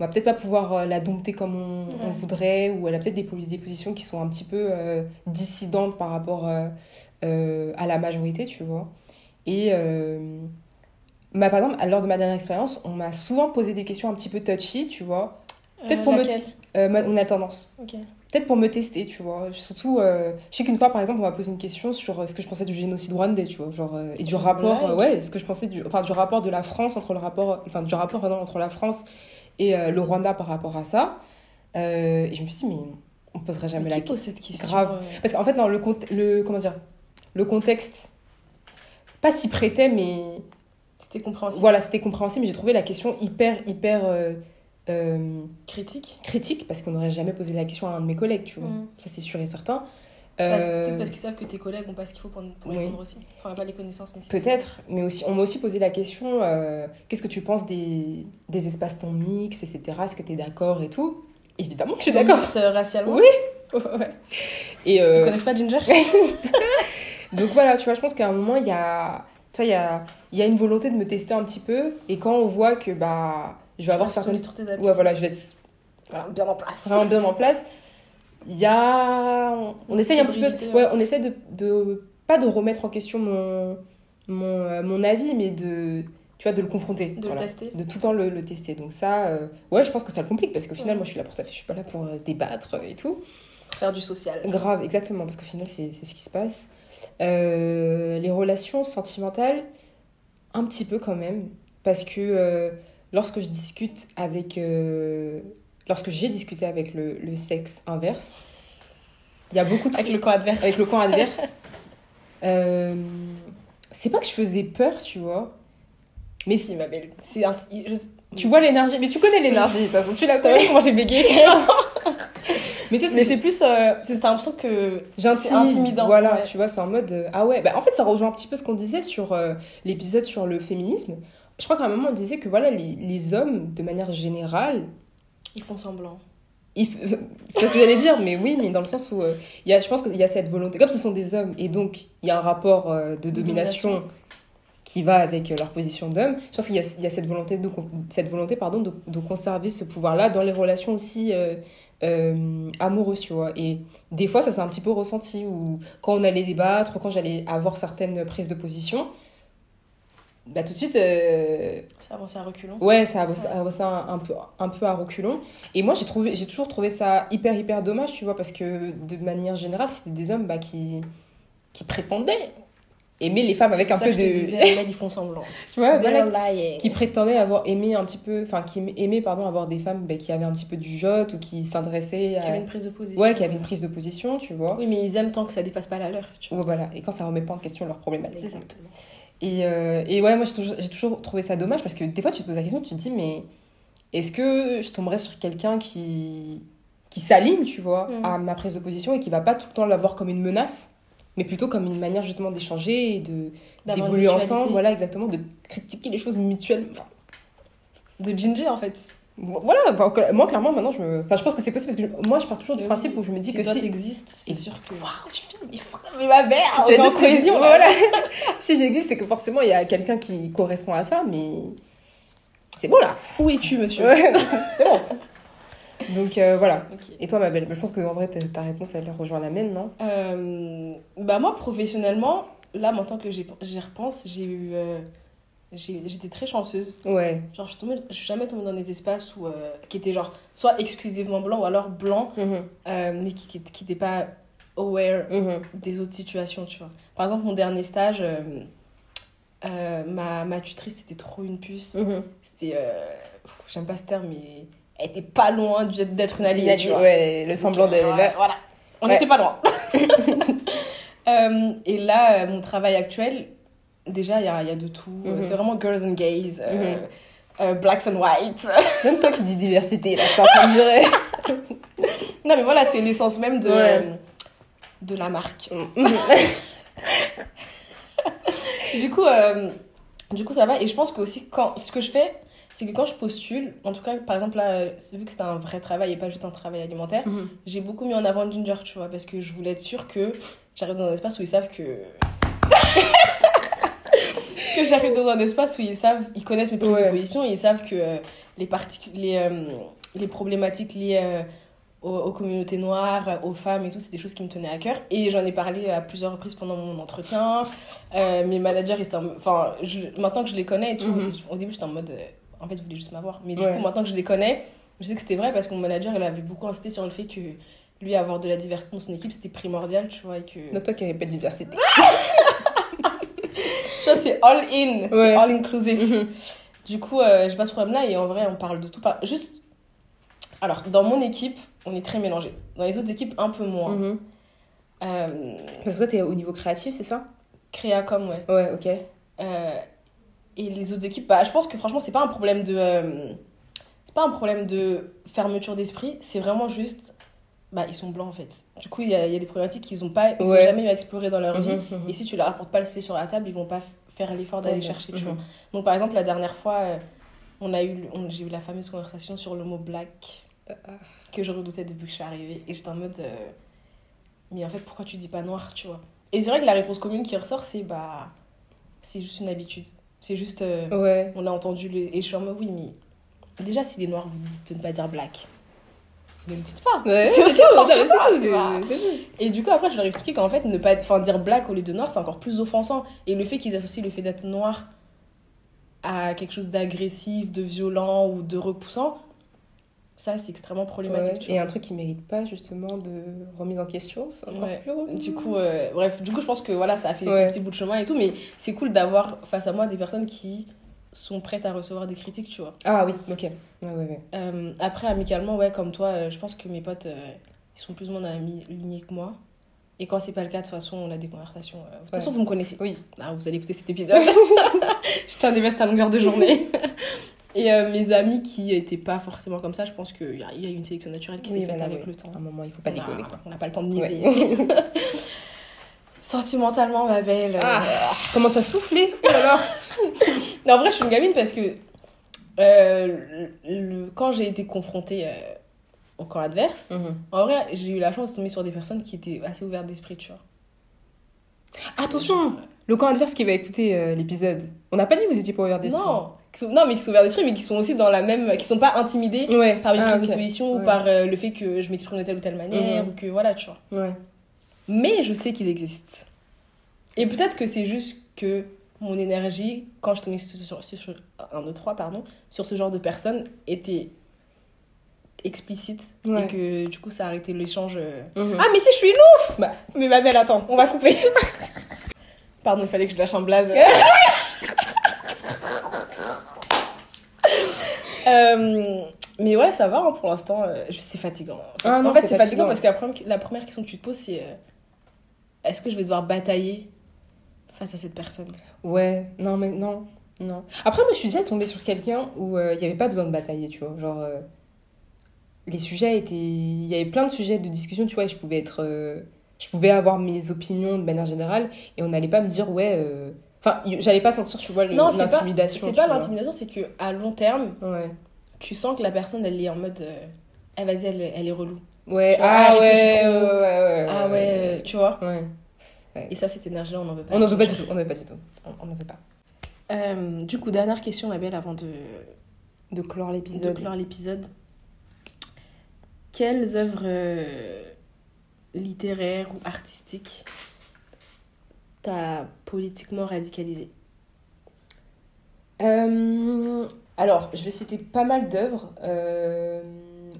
on va peut-être pas pouvoir euh, la dompter comme on, voudrait ou elle a peut-être des, posi- des positions qui sont un petit peu euh, dissidentes par rapport à la majorité, tu vois. Et bah, par exemple, lors de ma dernière expérience, on m'a souvent posé des questions un petit peu touchy, tu vois. Peut-être pour me- mon alternance. Ok. Peut-être pour me tester, tu vois. Surtout, euh, je sais qu'une fois, par exemple, on m'a posé une question sur euh, ce que je pensais du génocide rwandais, tu vois, genre, euh, et du rapport, euh, ouais, ce que je pensais du, enfin, du rapport de la France entre le rapport, enfin, du rapport pardon, entre la France et le Rwanda par rapport à ça. Et je me suis dit, mais on poserait jamais Mais la qui pose cette question Grave. Parce qu'en fait, dans le, le, comment dire, le contexte, pas s'y prêtait, mais C'était compréhensible. voilà, c'était compréhensible, mais j'ai trouvé la question hyper, hyper euh, Critique. critique, parce qu'on n'aurait jamais posé la question à un de mes collègues, tu vois. Mm. Ça, c'est sûr et certain. Euh, peut-être parce qu'ils savent que tes collègues n'ont pas ce qu'il faut pour, pour Oui. répondre aussi. Enfin, pas les connaissances nécessaires. Peut-être, mais aussi, on m'a aussi posé la question euh, qu'est-ce que tu penses des, des espaces-temps mixtes, etc. Est-ce que tu es d'accord et tout? Évidemment que je suis d'accord. Euh, racialement. Oui. Ouais. Et Ils connaissent pas Ginger? Donc voilà, tu vois, je pense qu'à un moment, il y a, tu vois, il y a, il y a une volonté de me tester un petit peu. Et quand on voit que bah, je vais avoir certaines. Sur tes habits. Ouais, voilà, je vais être Voilà, bien en place. vraiment bien en place. Il y a. On, on essaye un petit peu. Ouais, on essaie de, de. Pas de remettre en question mon, mon, euh, mon avis, mais de. Tu vois, de le confronter. De Voilà. le tester. De tout le temps le, le tester. Donc ça, euh, ouais, je pense que ça le complique parce qu'au final, Ouais. moi, je suis là pour taffer. Je suis pas là pour euh, débattre et tout. Faire du social. Grave, exactement, parce qu'au final, c'est c'est ce qui se passe. Euh, les relations sentimentales, un petit peu quand même, parce que euh, lorsque je discute avec. euh, lorsque j'ai discuté avec le, le sexe inverse, il y a beaucoup de. Avec le camp adverse. avec le camp adverse, euh, c'est pas que je faisais peur, tu vois, mais Si, ma belle. C'est un... je- tu vois l'énergie, mais tu connais l'énergie de toute façon, tu l'as T'as vu comment j'ai bégayé Mais tu sais, c'est plus. Euh, c'est l'impression que. J'intimide, voilà, ouais. tu vois, c'est en mode euh, ah ouais, bah en fait ça rejoint un petit peu ce qu'on disait sur euh, l'épisode sur le féminisme. Je crois qu'à un moment on disait que voilà les, les hommes de manière générale, Ils font semblant. c'est ce que j'allais dire, mais oui, mais dans le sens où euh, y a, je pense qu'il y a cette volonté, comme ce sont des hommes et donc il y a un rapport euh, de domination domination. qui va avec euh, leur position d'homme. Je pense qu'il y a, il y a cette volonté de cette volonté pardon de, de conserver ce pouvoir-là dans les relations aussi euh, amoureuses, tu vois. Et des fois, ça s'est un petit peu ressenti où quand on allait débattre, quand j'allais avoir certaines prises de position, bah tout de suite, euh, C'est avancé à reculons. ouais, ça avancé, avancé un, un peu, un peu à reculons. Et moi, j'ai trouvé, j'ai toujours trouvé ça hyper, hyper dommage, tu vois, parce que de manière générale, c'était des hommes bah, qui, qui prétendaient aimer les femmes avec un pour peu ça que je de... te disais, mecs, ils font semblant. tu vois, voilà, qui prétendaient avoir aimé un petit peu, enfin, qui aimaient, pardon, avoir des femmes bah, qui avaient un petit peu du jote ou qui s'adressaient Qui à... avait une prise de position. Ouais, qui avaient une prise de position, tu vois. Oui, mais ils aiment tant que ça dépasse pas la leur. Tu vois. Ouais, voilà. Et quand ça remet pas en question leurs problématiques. Exactement. Et, euh, et ouais, moi j'ai toujours, trouvé ça dommage parce que des fois tu te poses la question, tu te dis, mais est-ce que je tomberais sur quelqu'un qui, qui s'aligne, tu vois, Mhm. à ma prise de position et qui va pas tout le temps la voir comme une menace, mais plutôt comme une manière justement d'échanger et d'évoluer ensemble, voilà, exactement, de critiquer les choses mutuellement. Enfin, De Ginger, en fait. Voilà, bah, moi clairement maintenant je me. Enfin, je pense que c'est possible parce que je- moi je pars toujours du principe où je me dis si que toi si. t'existes, c'est Et- sûr que. Waouh, mes phrases. Mais ma mère, en cohésion, là. Voilà. si j'existe, c'est que forcément il y a quelqu'un qui correspond à ça, mais c'est bon là. Où es-tu, monsieur Ouais, c'est bon. Donc euh, voilà. Et toi, ma belle Je pense qu'en vrai, ta réponse, elle rejoint la mienne, non? Euh, bah moi professionnellement là maintenant que j'y repense j'ai eu euh, j'ai- j'étais très chanceuse Ouais. genre je suis, tombée- je suis jamais tombée dans des espaces où euh, qui étaient genre soit exclusivement blancs ou alors blancs Mhm, euh, mais qui qui qui n'étaient pas aware mhm. des autres situations tu vois par exemple mon dernier stage euh, ma, ma tutrice c'était trop une puce Mhm. c'était j'aime pas ce terme mais elle était pas loin d'être une alliée tu vois ouais, le semblant d'elle. Ouais, là. Voilà. On Ouais. n'était pas loin. Et là, mon travail actuel, déjà, il y a, y a de tout. Mhm. C'est vraiment girls and gays, euh, Mhm. euh, blacks and whites. Même toi qui dis diversité, là, c'est en dire. non, mais voilà, c'est l'essence même de, Ouais. euh, de la marque. Mhm. Du coup, euh, du coup, ça va. Et je pense que aussi, quand, ce que je fais, c'est que quand je postule, en tout cas, par exemple, là, euh, vu que c'était un vrai travail et pas juste un travail alimentaire, Mhm. j'ai beaucoup mis en avant Ginger, tu vois, parce que je voulais être sûre que j'arrive dans un espace où ils savent que. Que j'arrive dans un espace où ils savent, ils connaissent mes prises Ouais. de position et ils savent que euh, les, les, euh, les problématiques liées euh, aux, aux communautés noires, aux femmes et tout, c'est des choses qui me tenaient à cœur. Et j'en ai parlé à plusieurs reprises pendant mon entretien. Euh, mes managers, ils étaient en- enfin, je- maintenant que je les connais et tout, Mhm. au début j'étais en mode, en fait, ils voulaient juste m'avoir. Mais du Ouais. coup, maintenant que je les connais, je sais que c'était vrai parce que mon manager, il avait beaucoup insisté sur le fait que lui, avoir de la diversité dans son équipe, c'était primordial, tu vois. Et que... Non, toi qui n'avais pas de diversité. vois, c'est all in, c'est all inclusive. Mhm. Du coup, euh, j'ai pas ce problème-là et en vrai, on parle de tout. Juste, alors, dans mon équipe, on est très mélangé. Dans les autres équipes, un peu moins. Mhm. Euh, Parce que toi, t'es au niveau créatif, c'est ça? Créa comme, ouais. Ouais, ok. Euh, et les autres équipes, bah, je pense que franchement, c'est pas un problème de. c'est pas un problème de fermeture d'esprit, c'est vraiment juste bah, ils sont blancs en fait. Du coup, il y a, y a, des problématiques qu'ils n'ont pas, ils jamais eu à explorer dans leur vie. Mhm, mhm. Et si tu leur apportes pas le sujet sur la table, ils vont pas faire l'effort d'aller chercher. Tu vois. Mhm. Donc, par exemple, la dernière fois, euh, on a eu, j'ai eu la fameuse conversation sur le mot black ah. que je redoutais depuis que je suis arrivée. Et j'étais en mode, euh, mais en fait, pourquoi tu dis pas noir, tu vois? Et c'est vrai que la réponse commune qui ressort, c'est bah, c'est juste une habitude. C'est juste, euh, ouais. on a entendu le... et je suis en mode, oui, mais déjà, si les noirs vous disent de ne pas dire black ne le dites pas. c'est aussi simple que ça. Et du coup, après, je leur ai expliqué qu'en fait, ne pas enfin, dire black au lieu de noir, c'est encore plus offensant. Et le fait qu'ils associent le fait d'être noir à quelque chose d'agressif, de violent ou de repoussant, ça, c'est extrêmement problématique. et un truc qui mérite pas justement de remise en question, c'est encore plus Du coup, euh, bref, du coup, je pense que voilà, ça a fait des petits bouts de chemin et tout, mais c'est cool d'avoir face à moi des personnes qui sont prêtes à recevoir des critiques, tu vois. Ah oui, ok. Ouais, ouais, ouais. Euh, après, amicalement, ouais, comme toi, euh, je pense que mes potes, euh, ils sont plus ou moins dans la lignée que moi. Et quand c'est pas le cas, de toute façon, on a des conversations. De toute façon, vous me connaissez. Oui. Ah, vous allez écouter cet épisode. je tiens des vestes à longueur de journée. Et mes amis qui étaient pas forcément comme ça, je pense qu'il y, a, y a une sélection naturelle qui s'est faite avec le temps. À un moment, il faut pas déconner. On n'a pas le temps de niaiser. Sentimentalement, ma belle. Ah, comment t'as soufflé? Alors Non, en vrai, je suis une gamine parce que euh, le, quand j'ai été confrontée euh, au camp adverse, mhm. en vrai, j'ai eu la chance de tomber sur des personnes qui étaient assez ouvertes d'esprit, tu vois. Attention Le camp adverse qui va écouter euh, l'épisode, on n'a pas dit que vous étiez pas ouvert d'esprit. Non, non, mais qui sont ouverts d'esprit, mais qui sont aussi dans la même. qui sont pas intimidés par une ah, prise de position ou par le fait que je m'exprime de telle ou telle manière mhm. ou que voilà, tu vois. Ouais. Mais je sais qu'ils existent. Et peut-être que c'est juste que mon énergie, quand je tombais sur, 1, 2, 3, pardon, sur ce genre de personnes, était explicite et que du coup ça a arrêté l'échange. Euh. Mhm. Ah, mais si je suis une ouf bah, Mais ma belle, attends, on va couper. pardon, il fallait que je lâche un blaze. euh, mais ouais, ça va hein, pour l'instant. Euh, c'est fatigant. Ah, en fait, c'est fatigant. parce que la première, la première question que tu te poses, c'est euh, est-ce que je vais devoir batailler face à cette personne? Ouais, non, mais non. Non. Après, moi, je suis déjà tombée sur quelqu'un où euh, il n'y avait pas besoin de batailler, tu vois. Genre, euh, les sujets étaient. Il y avait plein de sujets de discussion, tu vois, et je pouvais être. Euh, je pouvais avoir mes opinions de manière générale, et on n'allait pas me dire, ouais. Enfin, j'allais pas sentir, tu vois, l'intimidation. C'est pas, pas l'intimidation, c'est que à long terme, ouais. tu sens que la personne, elle est en mode. Eh, vas-y, elle, elle, est relou. Ouais, ah, ouais, ouais, ouais, ouais, Ah ouais, tu vois. Ouais. Et ça, cette énergie-là, on n'en veut pas. On n'en veut pas du tout. On n'en veut pas du tout. On n'en veut pas. Euh, du coup, dernière question, ma belle, avant de, de clore l'épisode. De clore l'épisode. Quelles œuvres euh, littéraires ou artistiques t'as politiquement radicalisé euh, Alors, je vais citer pas mal d'œuvres.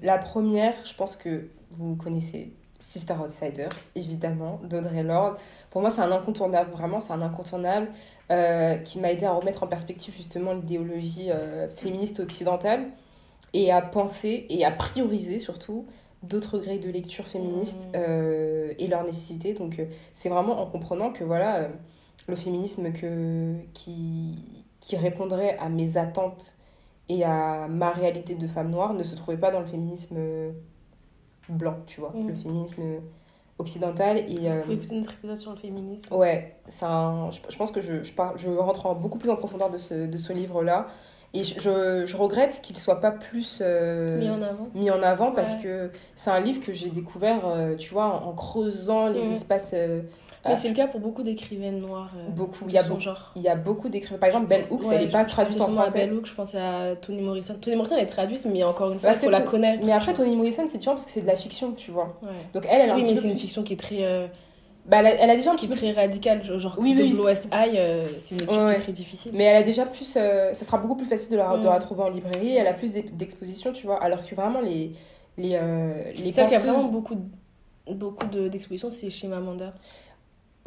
la première, je pense que vous connaissez Sister Outsider, évidemment, d'Audrey Lorde. Pour moi, c'est un incontournable, vraiment, c'est un incontournable euh, qui m'a aidé à remettre en perspective justement l'idéologie euh, féministe occidentale et à penser et à prioriser surtout d'autres grés de lecture féministe mmh. euh, et leur nécessité. Donc, c'est vraiment en comprenant que voilà, le féminisme que, qui, qui répondrait à mes attentes et à ma réalité de femme noire ne se trouvait pas dans le féminisme blanc, tu vois, le mm. féminisme occidental. Et, Vous euh, pouvez écouter notre épisode sur le féminisme. Ouais, un, je, je, pense que je, je, parle, je rentre en beaucoup plus en profondeur de ce, de ce livre-là. Et je, je, regrette qu'il ne soit pas plus euh, mis en avant, mis en avant parce que c'est un livre que j'ai découvert, euh, tu vois, en, creusant les mm. espaces mais c'est le cas pour beaucoup d'écrivaines noires. Euh, beaucoup. Il y, a beaucoup, genre. il y a beaucoup d'écrivaines. Par exemple, Bell Hooks, elle n'est pas traduite en français. Bell Hooks, je pense à Toni Morrison. Toni Morrison, elle est traduite, mais encore une fois, il faut la connaître. Mais après, Toni Morrison, c'est différent parce que c'est de la fiction, tu vois. Donc elle, elle a oui, mais c'est une fiction qui est très. Euh, bah, elle, a, déjà un petit peu très radicale, genre oui, oui. Blue West Eye, euh, c'est une lecture très difficile. Mais elle a déjà plus, ça sera beaucoup plus facile de la, de la trouver en librairie. Elle a plus d'expositions, tu vois. Alors que vraiment les les les penseuses... qu'il y a vraiment beaucoup beaucoup de- d'expositions, c'est chez Mamanda.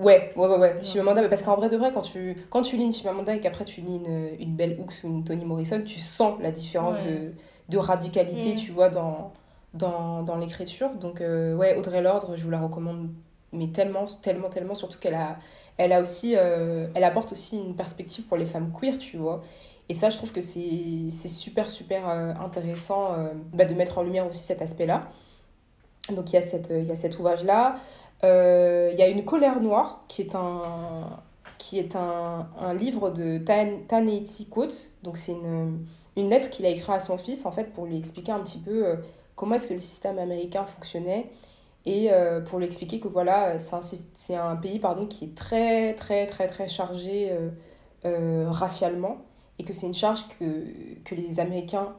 Ouais, ouais, ouais, ouais. Chimamanda, mais parce qu'en vrai de vrai, quand tu, quand tu lis une Chimamanda et qu'après tu lis une, une Bell Hooks ou une Toni Morrison, tu sens la différence Ouais. de, de radicalité, tu vois, dans, dans, dans l'écriture. Donc, euh, ouais, Audrey Lorde, je vous la recommande, mais tellement, tellement, tellement, surtout qu'elle a, elle a aussi, euh, elle apporte aussi une perspective pour les femmes queer, tu vois. Et ça, je trouve que c'est super, super euh, intéressant euh, bah, de mettre en lumière aussi cet aspect-là. Donc, il y a, cette, il y a cet ouvrage-là. Euh, Il y a Une colère noire, qui est un, qui est un, un livre de Tan- Ta-Nehisi Coates. Donc, c'est une, une lettre qu'il a écrite à son fils, en fait, pour lui expliquer un petit peu euh, comment est-ce que le système américain fonctionnait. Et euh, pour lui expliquer que voilà, c'est un, un pays pardon, qui est très, très, très, très chargé racialement. Et que c'est une charge que, que les Américains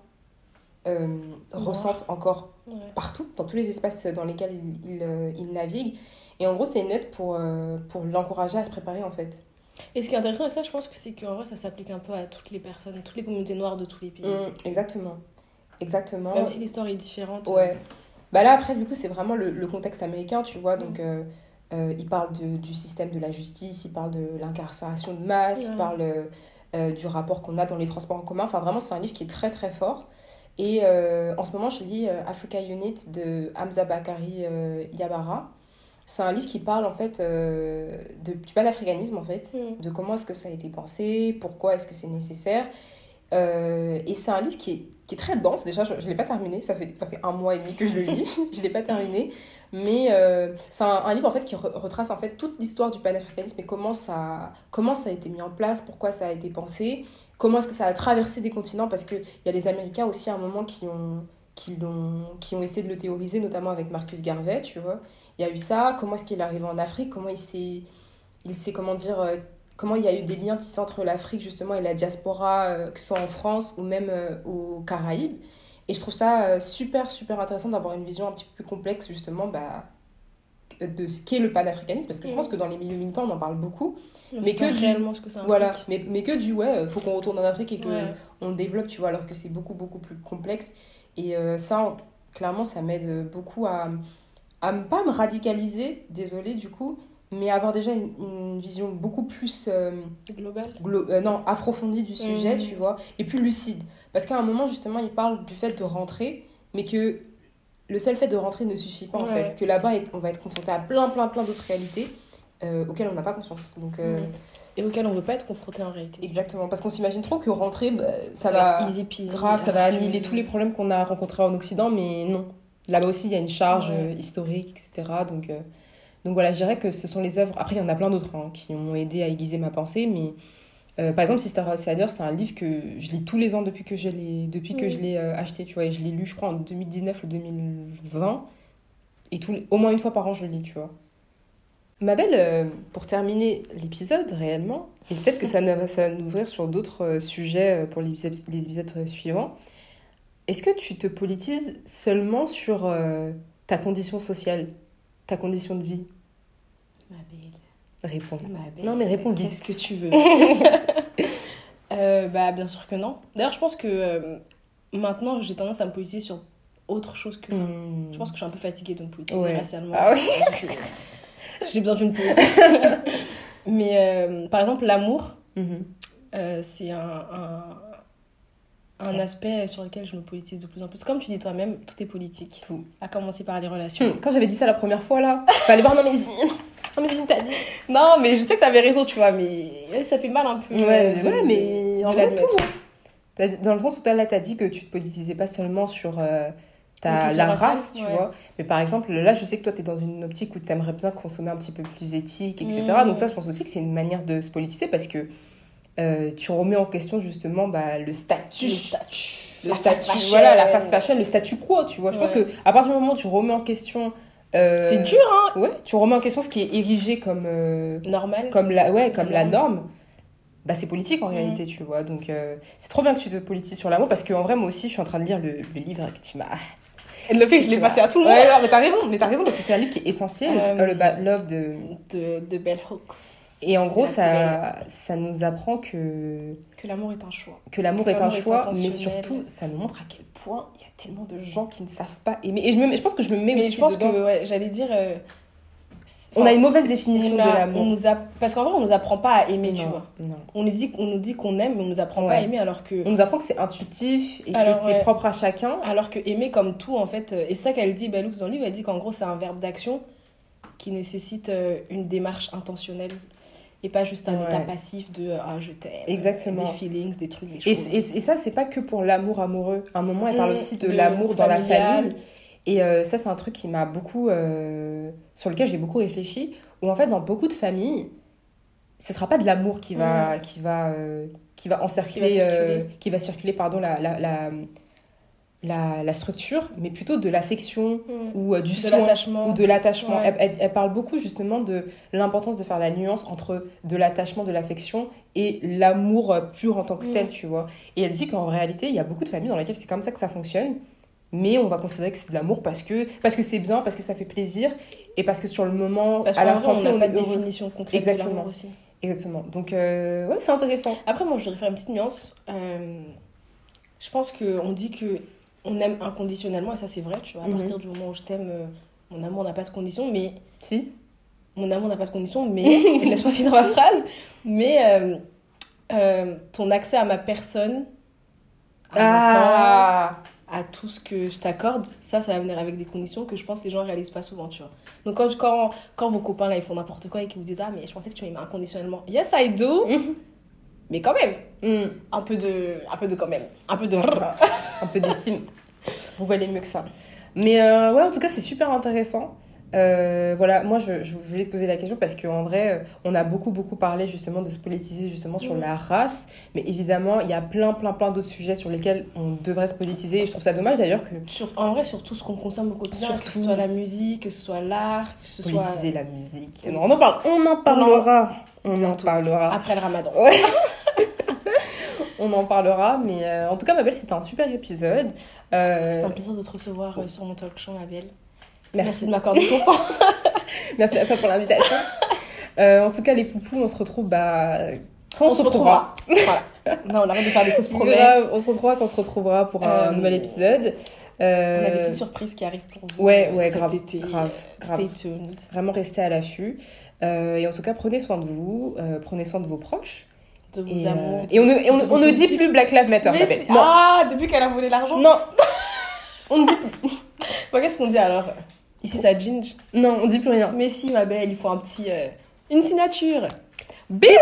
euh, ressentent encore Ouais. partout, dans tous les espaces dans lesquels il, il, euh, il navigue. Et en gros, c'est une lettre pour, euh, pour l'encourager à se préparer, en fait. Et ce qui est intéressant avec ça, je pense que c'est qu'en vrai, ça s'applique un peu à toutes les personnes, toutes les communautés noires de tous les pays. Mm, exactement. Exactement. Même si l'histoire est différente. Ouais. Bah là, après, du coup, c'est vraiment le, le contexte américain, tu vois. Donc, euh, il parle de, du système de la justice, il parle de l'incarcération de masse, il parle euh, du rapport qu'on a dans les transports en commun. Enfin, vraiment, c'est un livre qui est très, très fort. Et euh, en ce moment, je lis euh, Africa Unit de Hamza Bakari euh, Yabara. C'est un livre qui parle, en fait, de, du panafricanisme, en fait Mm. de comment est-ce que ça a été pensé, pourquoi est-ce que c'est nécessaire. Et c'est un livre qui est, qui est très dense. Déjà, je ne l'ai pas terminé. Ça fait, ça fait un mois et demi que je le lis. je ne l'ai pas terminé. Mais euh, c'est un, livre en fait, qui re- retrace en fait, toute l'histoire du panafricanisme et comment ça, comment ça a été mis en place, pourquoi ça a été pensé, comment est-ce que ça a traversé des continents. Parce qu'il y a les Américains aussi à un moment qui ont, qui, qui ont essayé de le théoriser, notamment avec Marcus Garvey, tu vois. Il y a eu ça. Comment est-ce qu'il est arrivé en Afrique? Comment il s'est, il s'est comment dire, euh, comment il y a eu des liens tissés entre l'Afrique justement et la diaspora, euh, que ce soit en France ou même euh, aux Caraïbes. Et je trouve ça euh, super, super intéressant d'avoir une vision un petit peu plus complexe justement bah, de ce qu'est le panafricanisme, parce que je pense que dans les milieux militants, on en parle beaucoup. Mais, que du- réellement ce que ça implique. Voilà, mais, mais que du ouais, faut qu'on retourne en Afrique et que Ouais. on le développe, tu vois, alors que c'est beaucoup, beaucoup plus complexe. Et euh, ça, clairement, ça m'aide beaucoup à, à ne pas me radicaliser, désolé du coup, mais avoir déjà une, une vision beaucoup plus euh, Global. glo- euh, non, approfondie du sujet, Mhm. tu vois, et plus lucide. Parce qu'à un moment, justement, il parle du fait de rentrer, mais que le seul fait de rentrer ne suffit pas, en fait. Que là-bas, on va être confronté à plein, plein, plein d'autres réalités euh, auxquelles on n'a pas conscience. Donc, euh, Mm. Et auquel on veut pas être confronté en réalité. exactement. Parce qu'on s'imagine trop que rentrer, bah, ça, va easy peasy. Grave, ça va que- annihiler tous les problèmes qu'on a rencontrés en Occident, mais non. Là-bas aussi, il y a une charge Ouais. historique, etc. Donc, donc voilà, je dirais que ce sont les œuvres. Après, il y en a plein d'autres hein, qui ont aidé à aiguiser ma pensée, mais euh, par exemple, Sister Outsider, c'est un livre que je lis tous les ans depuis que je l'ai, depuis que je l'ai euh, acheté, tu vois. Et je l'ai lu, je crois, en 2019 ou 2020. Et les- au moins une fois par an, je le lis, tu vois. Ma belle, euh, pour terminer l'épisode réellement, et peut-être que ça, ne- ça va nous ouvrir sur d'autres sujets pour les épisodes, suivants, est-ce que tu te politises seulement sur ta condition sociale, ta condition de vie Ma belle. Réponds. Ma belle. Non, mais réponds vite. Qu'est-ce que tu veux? Euh, Bah, bien sûr que non. D'ailleurs, je pense que euh, maintenant, j'ai tendance à me politiser sur autre chose que ça. Hmm. Je pense que je suis un peu fatiguée de me politiser Ouais. racialement. Ah oui. J'ai besoin d'une pause. Mais euh, par exemple, l'amour, Mhm. euh, c'est un, un, un aspect sur lequel je me politise de plus en plus. Comme tu dis toi-même, tout est politique. Tout. À commencer par les relations. Hmm, Quand j'avais dit ça la première fois, là, fallait voir, non mais non mais t'as dit. Non, mais je sais que t'avais raison, tu vois, mais ça fait mal un peu. Ouais, euh, de- ouais, mais de en vrai, tout. T'as- Dans le sens où toi, là, t'as dit que tu te politisais pas seulement sur euh, ta, la race, tu ouais. vois. Mais par exemple, là, je sais que toi, t'es dans une optique où t'aimerais bien consommer un petit peu plus éthique, etc. Mhm. Donc ça, je pense aussi que c'est une manière de se politiser parce que euh, tu remets en question justement bah, le statut. Le statut. Le La statut, fast fashion. voilà, la fast fashion, le statu quo, tu vois. Je pense que à partir du moment où tu remets en question... euh, C'est dur, hein Ouais, tu remets en question ce qui est érigé comme... euh, Normal. comme la, ouais, comme la Norme. norme, bah, c'est politique en Mhm. réalité, tu vois. Donc, euh, c'est trop bien que tu te politises sur l'amour parce qu'en vrai, moi aussi, je suis en train de lire le, le livre que tu m'as. Et le fait que je l'ai passé à tout le monde. Ouais, non, mais t'as raison, mais t'as raison parce que c'est un livre qui est essentiel, le ba- Love de. De, de Bell Hooks. Et en gros, ça, ça nous apprend que. Que l'amour est un choix. que l'amour est un est choix, mais surtout, ça nous montre à quel point il y a tellement de gens qui ne savent pas aimer. Et je, me, je pense que je me mets Mais aussi je pense dedans. que, ouais, j'allais dire. euh, On a une mauvaise définition on de a- l'amour. a... Parce qu'en vrai, on nous apprend pas à aimer, tu Non, vois. non. On nous dit, on nous dit qu'on aime, mais on nous apprend pas à aimer, alors que. On nous apprend que c'est intuitif et Alors, que c'est ouais. propre à chacun. Alors que aimer comme tout, en fait, euh, et c'est ça qu'elle dit, Bellux, dans le livre, elle dit qu'en gros, c'est un verbe d'action qui nécessite euh, une démarche intentionnelle et pas juste un Ouais. état passif de ah, je t'aime, Exactement. des feelings, des trucs, des Et, choses. et, et ça, c'est pas que pour l'amour amoureux. À un moment, elle parle Mmh, aussi de, de l'amour dans la famille. Et euh, ça, c'est un truc qui m'a beaucoup. euh, sur lequel j'ai beaucoup réfléchi. Où en fait, dans beaucoup de familles, ce sera pas de l'amour qui va, qui va, euh, qui va encercler. Qui va circuler. qui va circuler, pardon, la, la, la, la, la structure, mais plutôt de l'affection Mm. ou euh, du de soin. l'attachement. ou de l'attachement. Ouais. Elle, elle- elle parle beaucoup justement de l'importance de faire la nuance entre de l'attachement, de l'affection et l'amour euh, pur en tant que Mm. tel, tu vois. Et elle dit qu'en réalité, il y a beaucoup de familles dans lesquelles c'est comme ça que ça fonctionne, mais on va considérer que c'est de l'amour parce que parce que c'est bien, parce que ça fait plaisir et parce que sur le moment, Parce à l'instant on n'a pas de heureux. définition concrète Exactement. de l'amour aussi. Exactement. Donc euh, ouais, c'est intéressant. Après, moi, je voudrais faire une petite nuance. Euh, je pense qu'on dit que on aime inconditionnellement, et ça, c'est vrai, tu vois. À Mhm. partir du moment où je t'aime, euh, mon amour n'a pas de condition, mais Si. mon amour n'a pas de condition, mais laisse-moi finir ma phrase. Mais euh, euh, ton accès à ma personne, à mon temps, Ah. à tout ce que je t'accorde, ça, ça va venir avec des conditions que je pense que les gens réalisent pas souvent, tu vois. Donc quand, quand, quand vos copains là ils font n'importe quoi et qu'ils vous disent ah mais je pensais que tu m'aimais inconditionnellement, yes I do. mais quand même Mm. un peu de, un peu de quand même, un peu de. un peu d'estime. Vous valez mieux que ça. Mais euh, ouais, en tout cas, c'est super intéressant. Euh, voilà, moi je, je voulais te poser la question parce qu'en vrai, euh, on a beaucoup beaucoup parlé justement de se politiser justement sur Mhm. la race, mais évidemment, il y a plein plein plein d'autres sujets sur lesquels on devrait se politiser et je trouve ça dommage d'ailleurs que Sur, en vrai sur tout ce qu'on consomme au quotidien, que ce Surtout. soit la musique, que ce soit l'art, que ce soit politiser la musique. Non, on en parle, on en parlera, on en parlera, après le Ramadan. on en parlera, mais euh, en tout cas, ma belle, c'était un super épisode. Euh, C'était un plaisir de te recevoir euh, sur mon talk show, ma belle. Merci merci de m'accorder ton temps. Merci à toi pour l'invitation. Euh, en tout cas, les poupous, on se retrouve bah, quand on, se retrouvera. voilà. Non, on arrête de faire des fausses promesses. Grave, on se retrouvera quand on se retrouvera pour un nouvel épisode. On a des petites surprises qui arrivent pour vous. Ouais, ouais, cet grave, été. grave, grave. Stay tuned. Vraiment rester à l'affût. Euh, et en tout cas, prenez soin de vous, euh, prenez soin de vos proches. De vos Et, euh, amours. et on ne, et on, ne dit plus Black Lives Matter, Mais ma belle. c'est- Non, Ah, depuis qu'elle a volé l'argent. non. on ne dit plus. Bon, Qu'est-ce qu'on dit alors? Ici, ça ginge. Non, on dit plus rien. Mais si, ma belle, il faut un petit. euh, une signature. Bisous